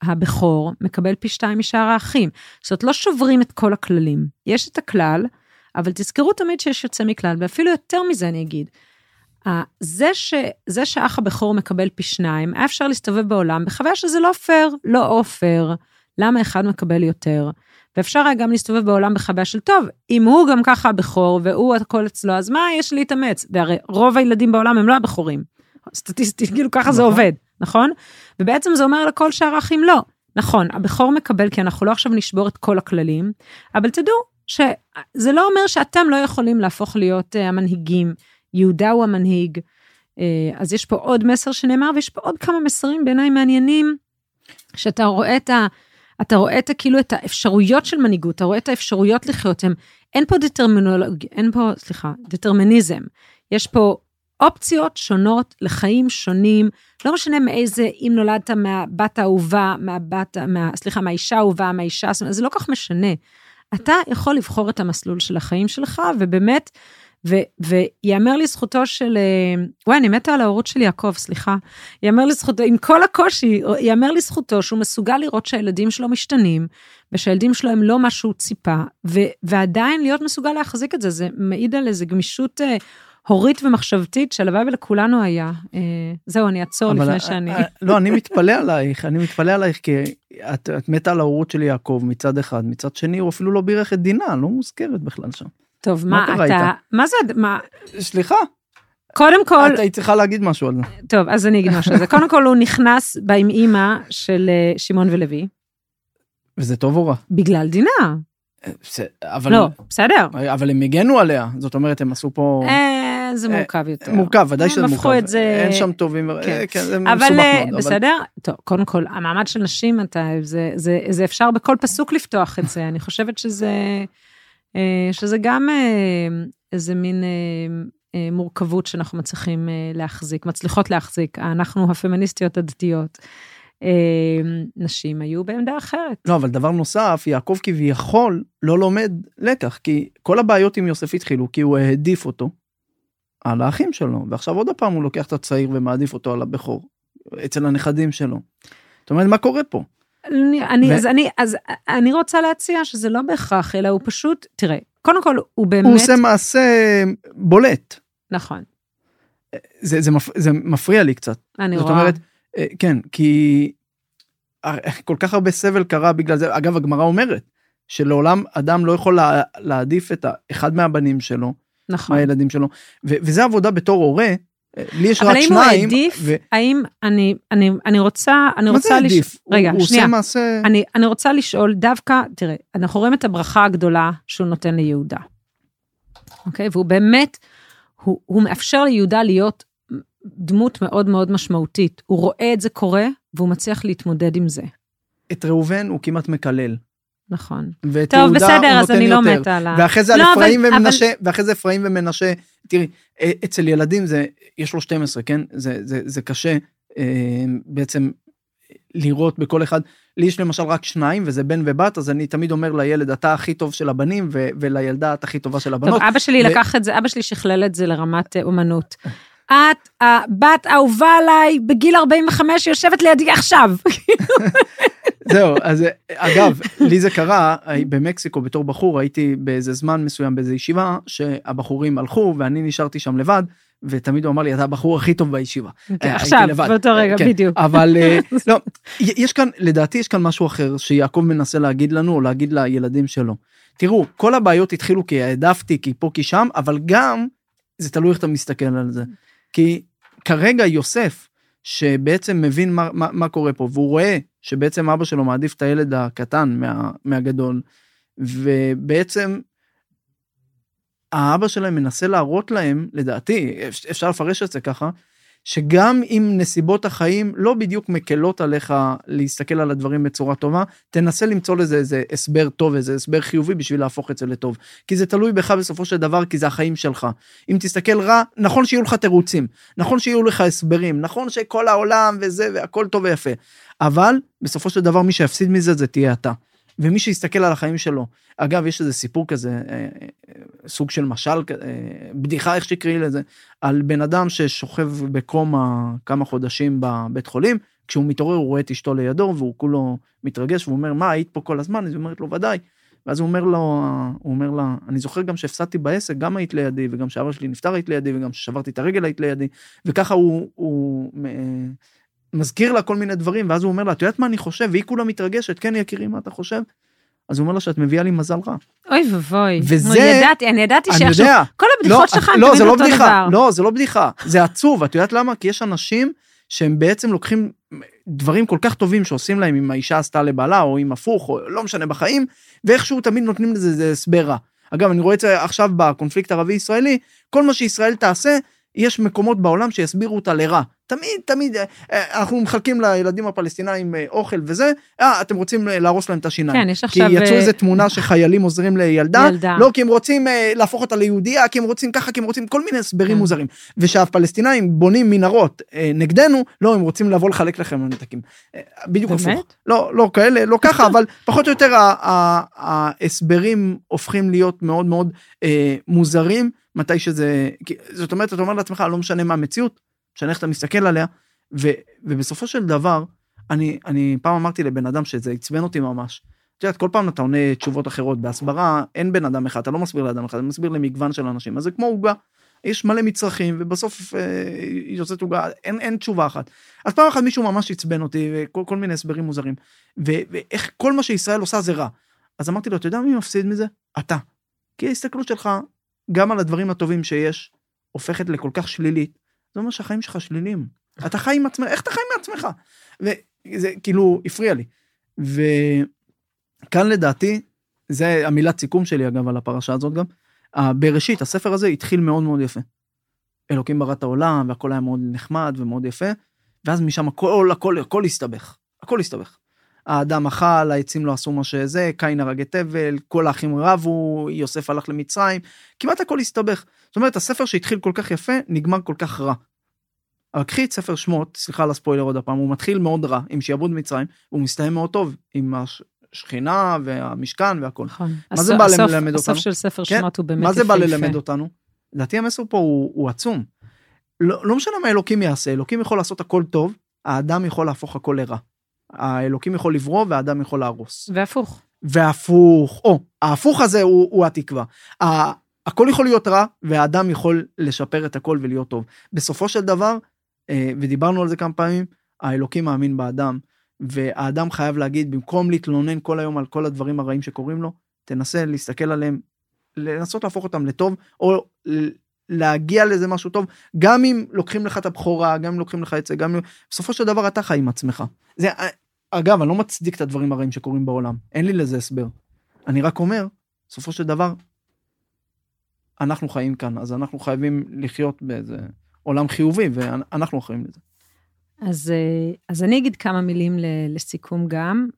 Speaker 2: שהבכור מקבל פי שתיים משאר האחים. זאת אומרת, לא שוברים את כל הכללים. יש את הכלל, אבל תזכרו תמיד שיש יוצא מכלל, ואפילו יותר מזה אני אגיד. זה, ש, זה שאח הבכור מקבל פי שניים, היה אפשר להסתובב בעולם בחוויה שזה לא פייר, לא אופר, למה אחד מקבל יותר? ואפשר היה גם להסתובב בעולם בחוויה של טוב, אם הוא גם ככה הבכור והוא הכל אצלו, אז מה יש להתאמץ? והרי רוב הילדים בעולם הם לא הבכורים. סטטיסטית, כאילו ככה זה
Speaker 3: נכון.
Speaker 2: עובד, נכון? ובעצם זה אומר לכל שאר האחים לא. נכון, הבכור מקבל, כי אנחנו לא עכשיו נשבור את כל הכללים, אבל תדעו שזה לא אומר שאתם לא יכולים להפוך להיות uh, המנהיגים. יהודה הוא המנהיג. Uh, אז יש פה עוד מסר שנאמר, ויש פה עוד כמה מסרים בעיניי מעניינים, שאתה רואה את ה... אתה רואה את כאילו את האפשרויות של מנהיגות, אתה רואה את האפשרויות לחיות, הם, אין פה דטרמינולוגיה, אין פה, סליחה, דטרמיניזם. יש פה אופציות שונות לחיים שונים, לא משנה מאיזה, אם נולדת מהבת האהובה, מהבת, מה, סליחה, מהאישה האהובה, מהאישה, זאת אומרת, זה לא כל כך משנה. אתה יכול לבחור את המסלול של החיים שלך, ובאמת, ויאמר לזכותו של, אה, וואי, אני מתה על ההורות של יעקב, סליחה. יאמר לזכותו, עם כל הקושי, יאמר לזכותו שהוא מסוגל לראות שהילדים שלו משתנים, ושהילדים שלו הם לא מה שהוא ציפה, ו, ועדיין להיות מסוגל להחזיק את זה, זה מעיד על איזה גמישות אה, הורית ומחשבתית שהלוואי ולכולנו היה. אה, זהו, אני אעצור לפני שאני...
Speaker 3: אה, לא, אני מתפלא עלייך, אני מתפלא עלייך, כי את, את מתה על ההורות של יעקב מצד אחד, מצד שני הוא אפילו לא בירך את דינה, לא מוזכרת בכלל שם.
Speaker 2: טוב,
Speaker 3: מה
Speaker 2: מה אתה...
Speaker 3: איתה?
Speaker 2: מה זה... מה...
Speaker 3: סליחה,
Speaker 2: קודם כל,
Speaker 3: את היית צריכה להגיד משהו על זה.
Speaker 2: טוב, אז אני אגיד משהו על זה. קודם כל, הוא נכנס בה עם אימא של אה, שמעון ולוי,
Speaker 3: וזה טוב או רע?
Speaker 2: בגלל דינה.
Speaker 3: אבל,
Speaker 2: לא, בסדר.
Speaker 3: אבל הם הגנו עליה, זאת אומרת, הם עשו פה...
Speaker 2: זה
Speaker 3: אה,
Speaker 2: מורכב יותר.
Speaker 3: מורכב, ודאי שזה מורכב.
Speaker 2: הפכו את זה-
Speaker 3: אין שם טובים,
Speaker 2: כן.
Speaker 3: אה, כן, זה
Speaker 2: אבל
Speaker 3: מסובך
Speaker 2: אה,
Speaker 3: מאוד.
Speaker 2: בסדר? טוב, קודם כל, המעמד של נשים, אתה, זה, זה, זה אפשר בכל פסוק לפתוח את זה. אני חושבת שזה, שזה גם איזה מין מורכבות שאנחנו מצליחים להחזיק, מצליחות להחזיק. אנחנו הפמיניסטיות הדתיות. נשים היו בעמדה אחרת.
Speaker 3: לא, אבל דבר נוסף, יעקב כביכול לא לומד לקח, כי כל הבעיות עם יוסף התחילו, כי הוא העדיף אותו על האחים שלו, ועכשיו עוד פעם הוא לוקח את הצעיר ומעדיף אותו על הבכור, אצל הנכדים שלו. זאת אומרת, מה קורה פה?
Speaker 2: אני, אני,
Speaker 3: ו-
Speaker 2: אז, אני, אז אני רוצה להציע שזה לא בהכרח, אלא הוא פשוט, תראה, קודם כל, הוא באמת,
Speaker 3: הוא עושה מעשה בולט.
Speaker 2: נכון,
Speaker 3: זה, זה, מפ, זה מפריע לי קצת.
Speaker 2: אני
Speaker 3: זאת
Speaker 2: רואה,
Speaker 3: אומרת, אה, כן, כי כל כך הרבה סבל קרה בגלל זה. אגב, הגמרא אומרת שלעולם אדם לא יכול לה, להעדיף את אחד מהבנים שלו,
Speaker 2: נכון.
Speaker 3: מהילדים שלו, ו- וזה עבודה בתור הורה. אה, לי יש
Speaker 2: אבל
Speaker 3: רק
Speaker 2: האם הוא
Speaker 3: שניים.
Speaker 2: העדיף,
Speaker 3: ו-
Speaker 2: האם, אני, אני, אני רוצה, אני
Speaker 3: מה זה
Speaker 2: רוצה, לש-? רגע,
Speaker 3: הוא, הוא
Speaker 2: שנייה,
Speaker 3: עושה מעשה...
Speaker 2: אני, אני רוצה לשאול דווקא, תראה, אנחנו רואים את הברכה הגדולה שהוא נותן ליהודה, אוקיי? והוא באמת, הוא, הוא מאפשר ליהודה להיות דמות מאוד מאוד משמעותית. הוא רואה את זה קורה, והוא מצליח להתמודד עם זה.
Speaker 3: את ראובן הוא כמעט מקלל.
Speaker 2: נכון. טוב, בסדר, אז אני לא. מתה על ה...
Speaker 3: ואחרי זה על
Speaker 2: לא, אבל-
Speaker 3: אפרים
Speaker 2: אבל-
Speaker 3: ומנשה, ואחרי זה אפרים ומנשה, תראי, אה, אצל ילדים זה, יש לו 12, כן? זה, זה, זה קשה אה, בעצם לראות בכל אחד. לי יש למשל רק שניים, וזה בן ובת, אז אני תמיד אומר לילד, אתה הכי טוב של הבנים, ו- ולילדה, את הכי טובה של
Speaker 2: טוב,
Speaker 3: הבנות.
Speaker 2: אבא שלי
Speaker 3: ו-
Speaker 2: לקח את זה, אבא שלי שכלל את זה לרמת אה, אומנות. את הבת האהובה עליי בגיל 45 יושבת לידי עכשיו.
Speaker 3: זהו, אז אה, אגב, לי זה קרה, אה, במקסיקו בתור בחור, הייתי באיזה זמן מסוים באיזה ישיבה, שהבחורים הלכו ואני נשארתי שם לבד, ותמיד הוא אמר לי, אתה הבחור הכי טוב בישיבה. הייתי
Speaker 2: עכשיו,
Speaker 3: לבד.
Speaker 2: באותו רגע,
Speaker 3: כן,
Speaker 2: בדיוק.
Speaker 3: אבל אה, לא, יש כאן, לדעתי יש כאן משהו אחר שיעקב מנסה להגיד לנו, או להגיד לילדים שלו. תראו, כל הבעיות התחילו כי העדפתי, כי פה, כי שם, אבל גם, זה תלוי איך אתה מסתכל על זה. כי כרגע יוסף, שבעצם מבין מה, מה, מה קורה פה, והוא רואה שבעצם אבא שלו מעדיף את הילד הקטן מה, מהגדול, ובעצם האבא שלהם מנסה להראות להם, לדעתי, אפשר לפרש את זה ככה, שגם אם נסיבות החיים לא בדיוק מקלות עליך להסתכל על הדברים בצורה טובה, תנסה למצוא לזה איזה הסבר טוב, איזה הסבר חיובי בשביל להפוך את זה לטוב. כי זה תלוי בך בסופו של דבר, כי זה החיים שלך. אם תסתכל רע, נכון שיהיו לך תירוצים, נכון שיהיו לך הסברים, נכון שכל העולם וזה והכל טוב ויפה, אבל בסופו של דבר מי שיפסיד מזה זה תהיה אתה. ומי שיסתכל על החיים שלו, אגב, יש איזה סיפור כזה, אה, אה, סוג של משל, אה, בדיחה, איך שיקראי לזה, על בן אדם ששוכב בקומה כמה חודשים בבית חולים, כשהוא מתעורר הוא רואה את אשתו לידו, והוא כולו מתרגש, והוא אומר, מה, היית פה כל הזמן? אז היא אומרת לו, ודאי. ואז הוא אומר לו, הוא אומר לה, אני זוכר גם שהפסדתי בעסק, גם היית לידי, וגם שאבא שלי נפטר היית לידי, וגם כששברתי את הרגל היית לידי, וככה הוא, הוא אה, מזכיר לה כל מיני דברים, ואז הוא אומר לה, את יודעת מה אני חושב? והיא כולה מתרגשת, כן יקירי, מה אתה חושב? אז הוא אומר לה שאת מביאה לי מזל רע.
Speaker 2: אוי ואבוי.
Speaker 3: וזה-
Speaker 2: נו, ידעתי, אני ידעתי
Speaker 3: אני
Speaker 2: שעכשיו,
Speaker 3: יודע.
Speaker 2: כל הבדיחות שלך הן
Speaker 3: לא,
Speaker 2: תמיד
Speaker 3: זה לא
Speaker 2: אותו
Speaker 3: בדיחה,
Speaker 2: דבר.
Speaker 3: לא, זה לא בדיחה, זה עצוב, את יודעת למה? כי יש אנשים שהם בעצם לוקחים דברים כל כך טובים שעושים להם אם האישה עשתה לבעלה, או אם הפוך, או לא משנה בחיים, ואיכשהו תמיד נותנים לזה הסבר רע. אגב, אני רואה את זה עכשיו בקונפליקט הערבי-ישראלי, כל מה שישראל תעשה, יש מקומות בעולם שיסבירו אותה לרע. תמיד, תמיד, אה, אנחנו מחלקים לילדים הפלסטינאים אה, אוכל וזה, אה, אתם רוצים אה, להרוס להם את השיניים.
Speaker 2: כן, יש
Speaker 3: כי
Speaker 2: עכשיו...
Speaker 3: יצאו
Speaker 2: אה,
Speaker 3: איזה תמונה שחיילים עוזרים לילדה,
Speaker 2: ילדה.
Speaker 3: לא כי הם רוצים להפוך אותה ליהודייה, כי הם רוצים ככה, כי הם רוצים כל מיני הסברים
Speaker 2: כן.
Speaker 3: מוזרים. ושהפלסטינאים בונים מנהרות נגדנו, לא, הם רוצים לבוא לחלק לכם ממתקים. אה, בדיוק
Speaker 2: באמת?
Speaker 3: הפוך. לא, לא כאלה, לא ככה, אבל פחות או יותר ההסברים הופכים להיות מאוד מאוד מוזרים, מתי שזה, זאת אומרת, אתה אומר לעצמך, לא משנה מה המציאות, משנה איך אתה מסתכל עליה, ו, ובסופו של דבר, אני, אני פעם אמרתי לבן אדם שזה עצבן אותי ממש. את יודעת, כל פעם אתה עונה תשובות אחרות. בהסברה אין בן אדם אחד, אתה לא מסביר לאדם אחד, אתה מסביר למגוון של אנשים. אז זה כמו עוגה. יש מלא מצרכים, ובסוף אה, היא יוצאת עוגה, אין, אין תשובה אחת. אז פעם אחת מישהו ממש עצבן אותי, וכל כל מיני הסברים מוזרים. ו, ואיך כל מה שישראל עושה זה רע. אז אמרתי לו, אתה יודע מי מפסיד מזה? אתה. כי ההסתכלות שלך, גם על הדברים הטובים שיש, הופכת לכל כך שלילית. זה אומר שהחיים שלך שליליים. אתה חי עם עצמך, איך אתה חי עם עצמך? וזה כאילו הפריע לי. וכאן לדעתי, זה המילת סיכום שלי אגב על הפרשה הזאת גם. בראשית, הספר הזה התחיל מאוד מאוד יפה. אלוקים ברא את העולם והכל היה מאוד נחמד ומאוד יפה, ואז משם הכל, הכל, הכל הסתבך. הכל הסתבך. האדם אכל, העצים לא עשו מה שזה, קין הרג את הבל, כל האחים רבו, יוסף הלך למצרים, כמעט הכל הסתבך. זאת אומרת, הספר שהתחיל כל כך יפה, נגמר כל כך רע. אבל קחי את ספר שמות, סליחה על הספוילר עוד הפעם, הוא מתחיל מאוד רע עם שיעבוד מצרים, והוא מסתיים מאוד טוב עם השכינה והמשכן והכל.
Speaker 2: נכון.
Speaker 3: מה זה בא
Speaker 2: הסוף,
Speaker 3: ללמד
Speaker 2: הסוף
Speaker 3: אותנו?
Speaker 2: של ספר
Speaker 3: כן?
Speaker 2: שמות הוא באמת
Speaker 3: מה זה בא. ללמד אותנו? לדעתי המסר פה הוא, הוא עצום. לא, לא משנה מה אלוקים יעשה, אלוקים יכול לעשות הכל טוב, האדם יכול להפוך הכל לרע. האלוקים יכול לברוא והאדם יכול להרוס.
Speaker 2: והפוך.
Speaker 3: והפוך, או, ההפוך הזה הוא, הוא התקווה. ה- הכל יכול להיות רע, והאדם יכול לשפר את הכל ולהיות טוב. בסופו של דבר, אה, ודיברנו על זה כמה פעמים, האלוקים מאמין באדם, והאדם חייב להגיד, במקום להתלונן כל היום על כל הדברים הרעים שקורים לו, תנסה להסתכל עליהם, לנסות להפוך אותם לטוב, או להגיע לזה משהו טוב, גם אם לוקחים לך את הבכורה, גם אם לוקחים לך את זה, גם אם... בסופו של דבר אתה חי עם עצמך. זה, אגב, אני לא מצדיק את הדברים הרעים שקורים בעולם, אין לי לזה הסבר. אני רק אומר, בסופו של דבר, אנחנו חיים כאן, אז אנחנו חייבים לחיות באיזה עולם חיובי, ואנחנו אחראים לזה.
Speaker 2: אז, אה, אז אני אגיד כמה מילים לסיכום גם.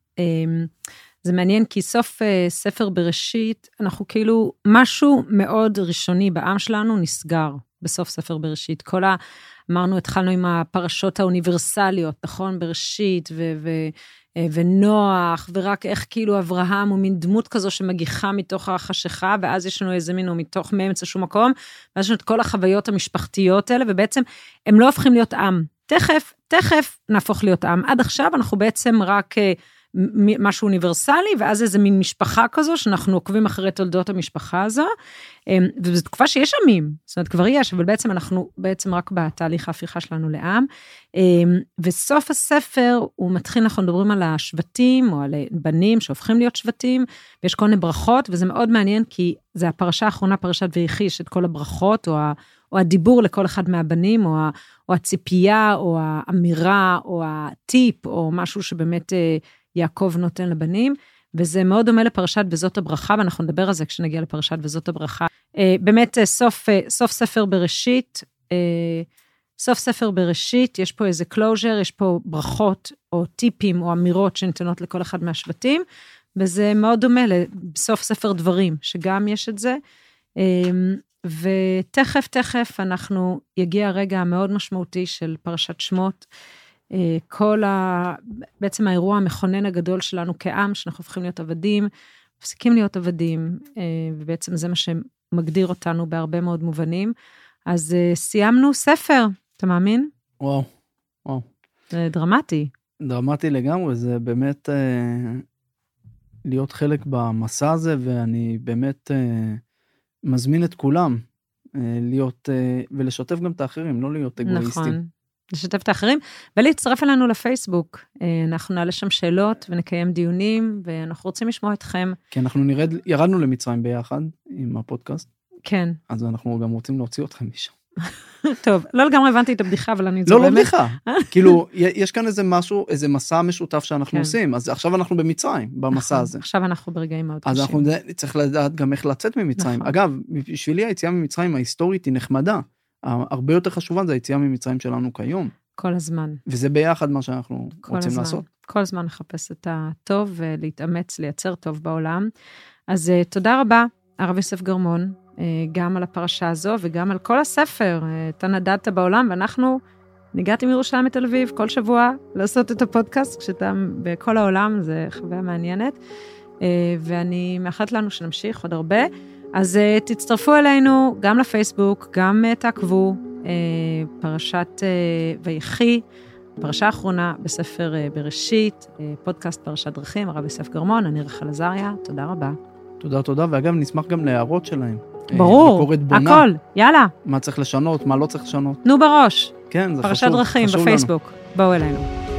Speaker 2: זה מעניין כי סוף אה, ספר בראשית, אנחנו כאילו, משהו מאוד ראשוני בעם שלנו נסגר בסוף ספר בראשית. כל ה... אמרנו, התחלנו עם הפרשות האוניברסליות, נכון? בראשית ו... ו אה, ונוח, ורק איך כאילו אברהם הוא מין דמות כזו שמגיחה מתוך החשיכה, ואז יש לנו איזה מין, הוא מתוך מאמצע שום מקום, ואז יש לנו את כל החוויות המשפחתיות האלה, ובעצם הם לא הופכים להיות עם. תכף, תכף נהפוך להיות עם. עד עכשיו אנחנו בעצם רק אה, משהו אוניברסלי, ואז איזה מין משפחה כזו, שאנחנו עוקבים אחרי תולדות המשפחה הזו. אה, וזו תקופה שיש עמים, זאת אומרת, כבר יש, אבל בעצם אנחנו בעצם רק בתהליך ההפיכה שלנו לעם. אה, וסוף הספר, הוא מתחיל, אנחנו מדברים על השבטים, או על בנים שהופכים להיות שבטים, ויש כל מיני ברכות, וזה מאוד מעניין, כי זה הפרשה האחרונה, פרשת ויחי, יש את כל הברכות, או, ה, או הדיבור לכל אחד מהבנים, או, ה, או הציפייה, או האמירה, או הטיפ, או משהו שבאמת אה, יעקב נותן לבנים. וזה מאוד דומה לפרשת וזאת הברכה, ואנחנו נדבר על זה כשנגיע לפרשת וזאת הברכה. אה, באמת, אה, סוף, אה, סוף ספר בראשית, סוף ספר בראשית, יש פה איזה closure, יש פה ברכות או טיפים או אמירות שניתנות לכל אחד מהשבטים, וזה מאוד דומה לסוף ספר דברים, שגם יש את זה. ותכף, תכף אנחנו, יגיע הרגע המאוד משמעותי של פרשת שמות. אה, כל ה... בעצם האירוע המכונן הגדול שלנו כעם, שאנחנו הופכים להיות עבדים, מפסיקים להיות עבדים, אה, ובעצם זה מה שמגדיר אותנו בהרבה מאוד מובנים. אז אה, סיימנו ספר, אתה מאמין?
Speaker 3: וואו, וואו.
Speaker 2: זה דרמטי.
Speaker 3: דרמטי לגמרי, זה באמת אה, להיות חלק במסע הזה, ואני באמת אה, מזמין את כולם אה, להיות, אה, ולשתף גם את האחרים, לא להיות אגואיסטים.
Speaker 2: נכון. לשתף את האחרים, ולהצטרף אלינו לפייסבוק. אה, אנחנו נעלה שם שאלות ונקיים דיונים, ואנחנו רוצים לשמוע אתכם.
Speaker 3: כי אנחנו נרד, ירדנו למצרים ביחד עם הפודקאסט,
Speaker 2: כן.
Speaker 3: אז אנחנו גם רוצים להוציא אתכם משם.
Speaker 2: טוב, לא לגמרי הבנתי את הבדיחה, אבל אני
Speaker 3: לא, לא
Speaker 2: זורמת.
Speaker 3: בדיחה. כאילו, יש כאן איזה משהו, איזה מסע משותף שאנחנו
Speaker 2: כן.
Speaker 3: עושים, אז עכשיו אנחנו במצרים, במסע
Speaker 2: נכון,
Speaker 3: הזה.
Speaker 2: עכשיו אנחנו ברגעים מאוד
Speaker 3: אז
Speaker 2: קשים.
Speaker 3: אנחנו נד- צריך לדעת גם איך לצאת ממצרים.
Speaker 2: נכון.
Speaker 3: אגב, בשבילי היציאה ממצרים ההיסטורית היא נחמדה. הרבה יותר חשובה זה היציאה ממצרים שלנו כיום,
Speaker 2: כל הזמן.
Speaker 3: וזה ביחד מה שאנחנו רוצים
Speaker 2: הזמן.
Speaker 3: לעשות.
Speaker 2: כל הזמן לחפש את הטוב ולהתאמץ, לייצר טוב בעולם. אז אה, תודה רבה, הרב יוסף גרמון, אה, גם על הפרשה הזו וגם על כל הספר. אה, אתה נדדת בעולם, ואנחנו, אני הגעתי מירושלים לתל אביב כל שבוע לעשות את הפודקאסט, כשאתה בכל העולם, זה חוויה מעניינת. ואני מאחלת לנו שנמשיך עוד הרבה. אז אה, תצטרפו אלינו גם לפייסבוק, גם אה, תעקבו, אה, פרשת ויחי. פרשה אחרונה בספר בראשית, פודקאסט פרשת דרכים, הרב יוסף גרמון, אני רחל עזריה, תודה רבה.
Speaker 3: תודה, תודה, ואגב, נשמח גם להערות שלהם.
Speaker 2: ברור,
Speaker 3: ביקורת בונה,
Speaker 2: הכל, יאללה,
Speaker 3: מה צריך לשנות, מה לא צריך לשנות.
Speaker 2: תנו בראש,
Speaker 3: כן, זה חשוב,
Speaker 2: פרשת דרכים
Speaker 3: חשוב לנו.
Speaker 2: בפייסבוק, בואו אלינו.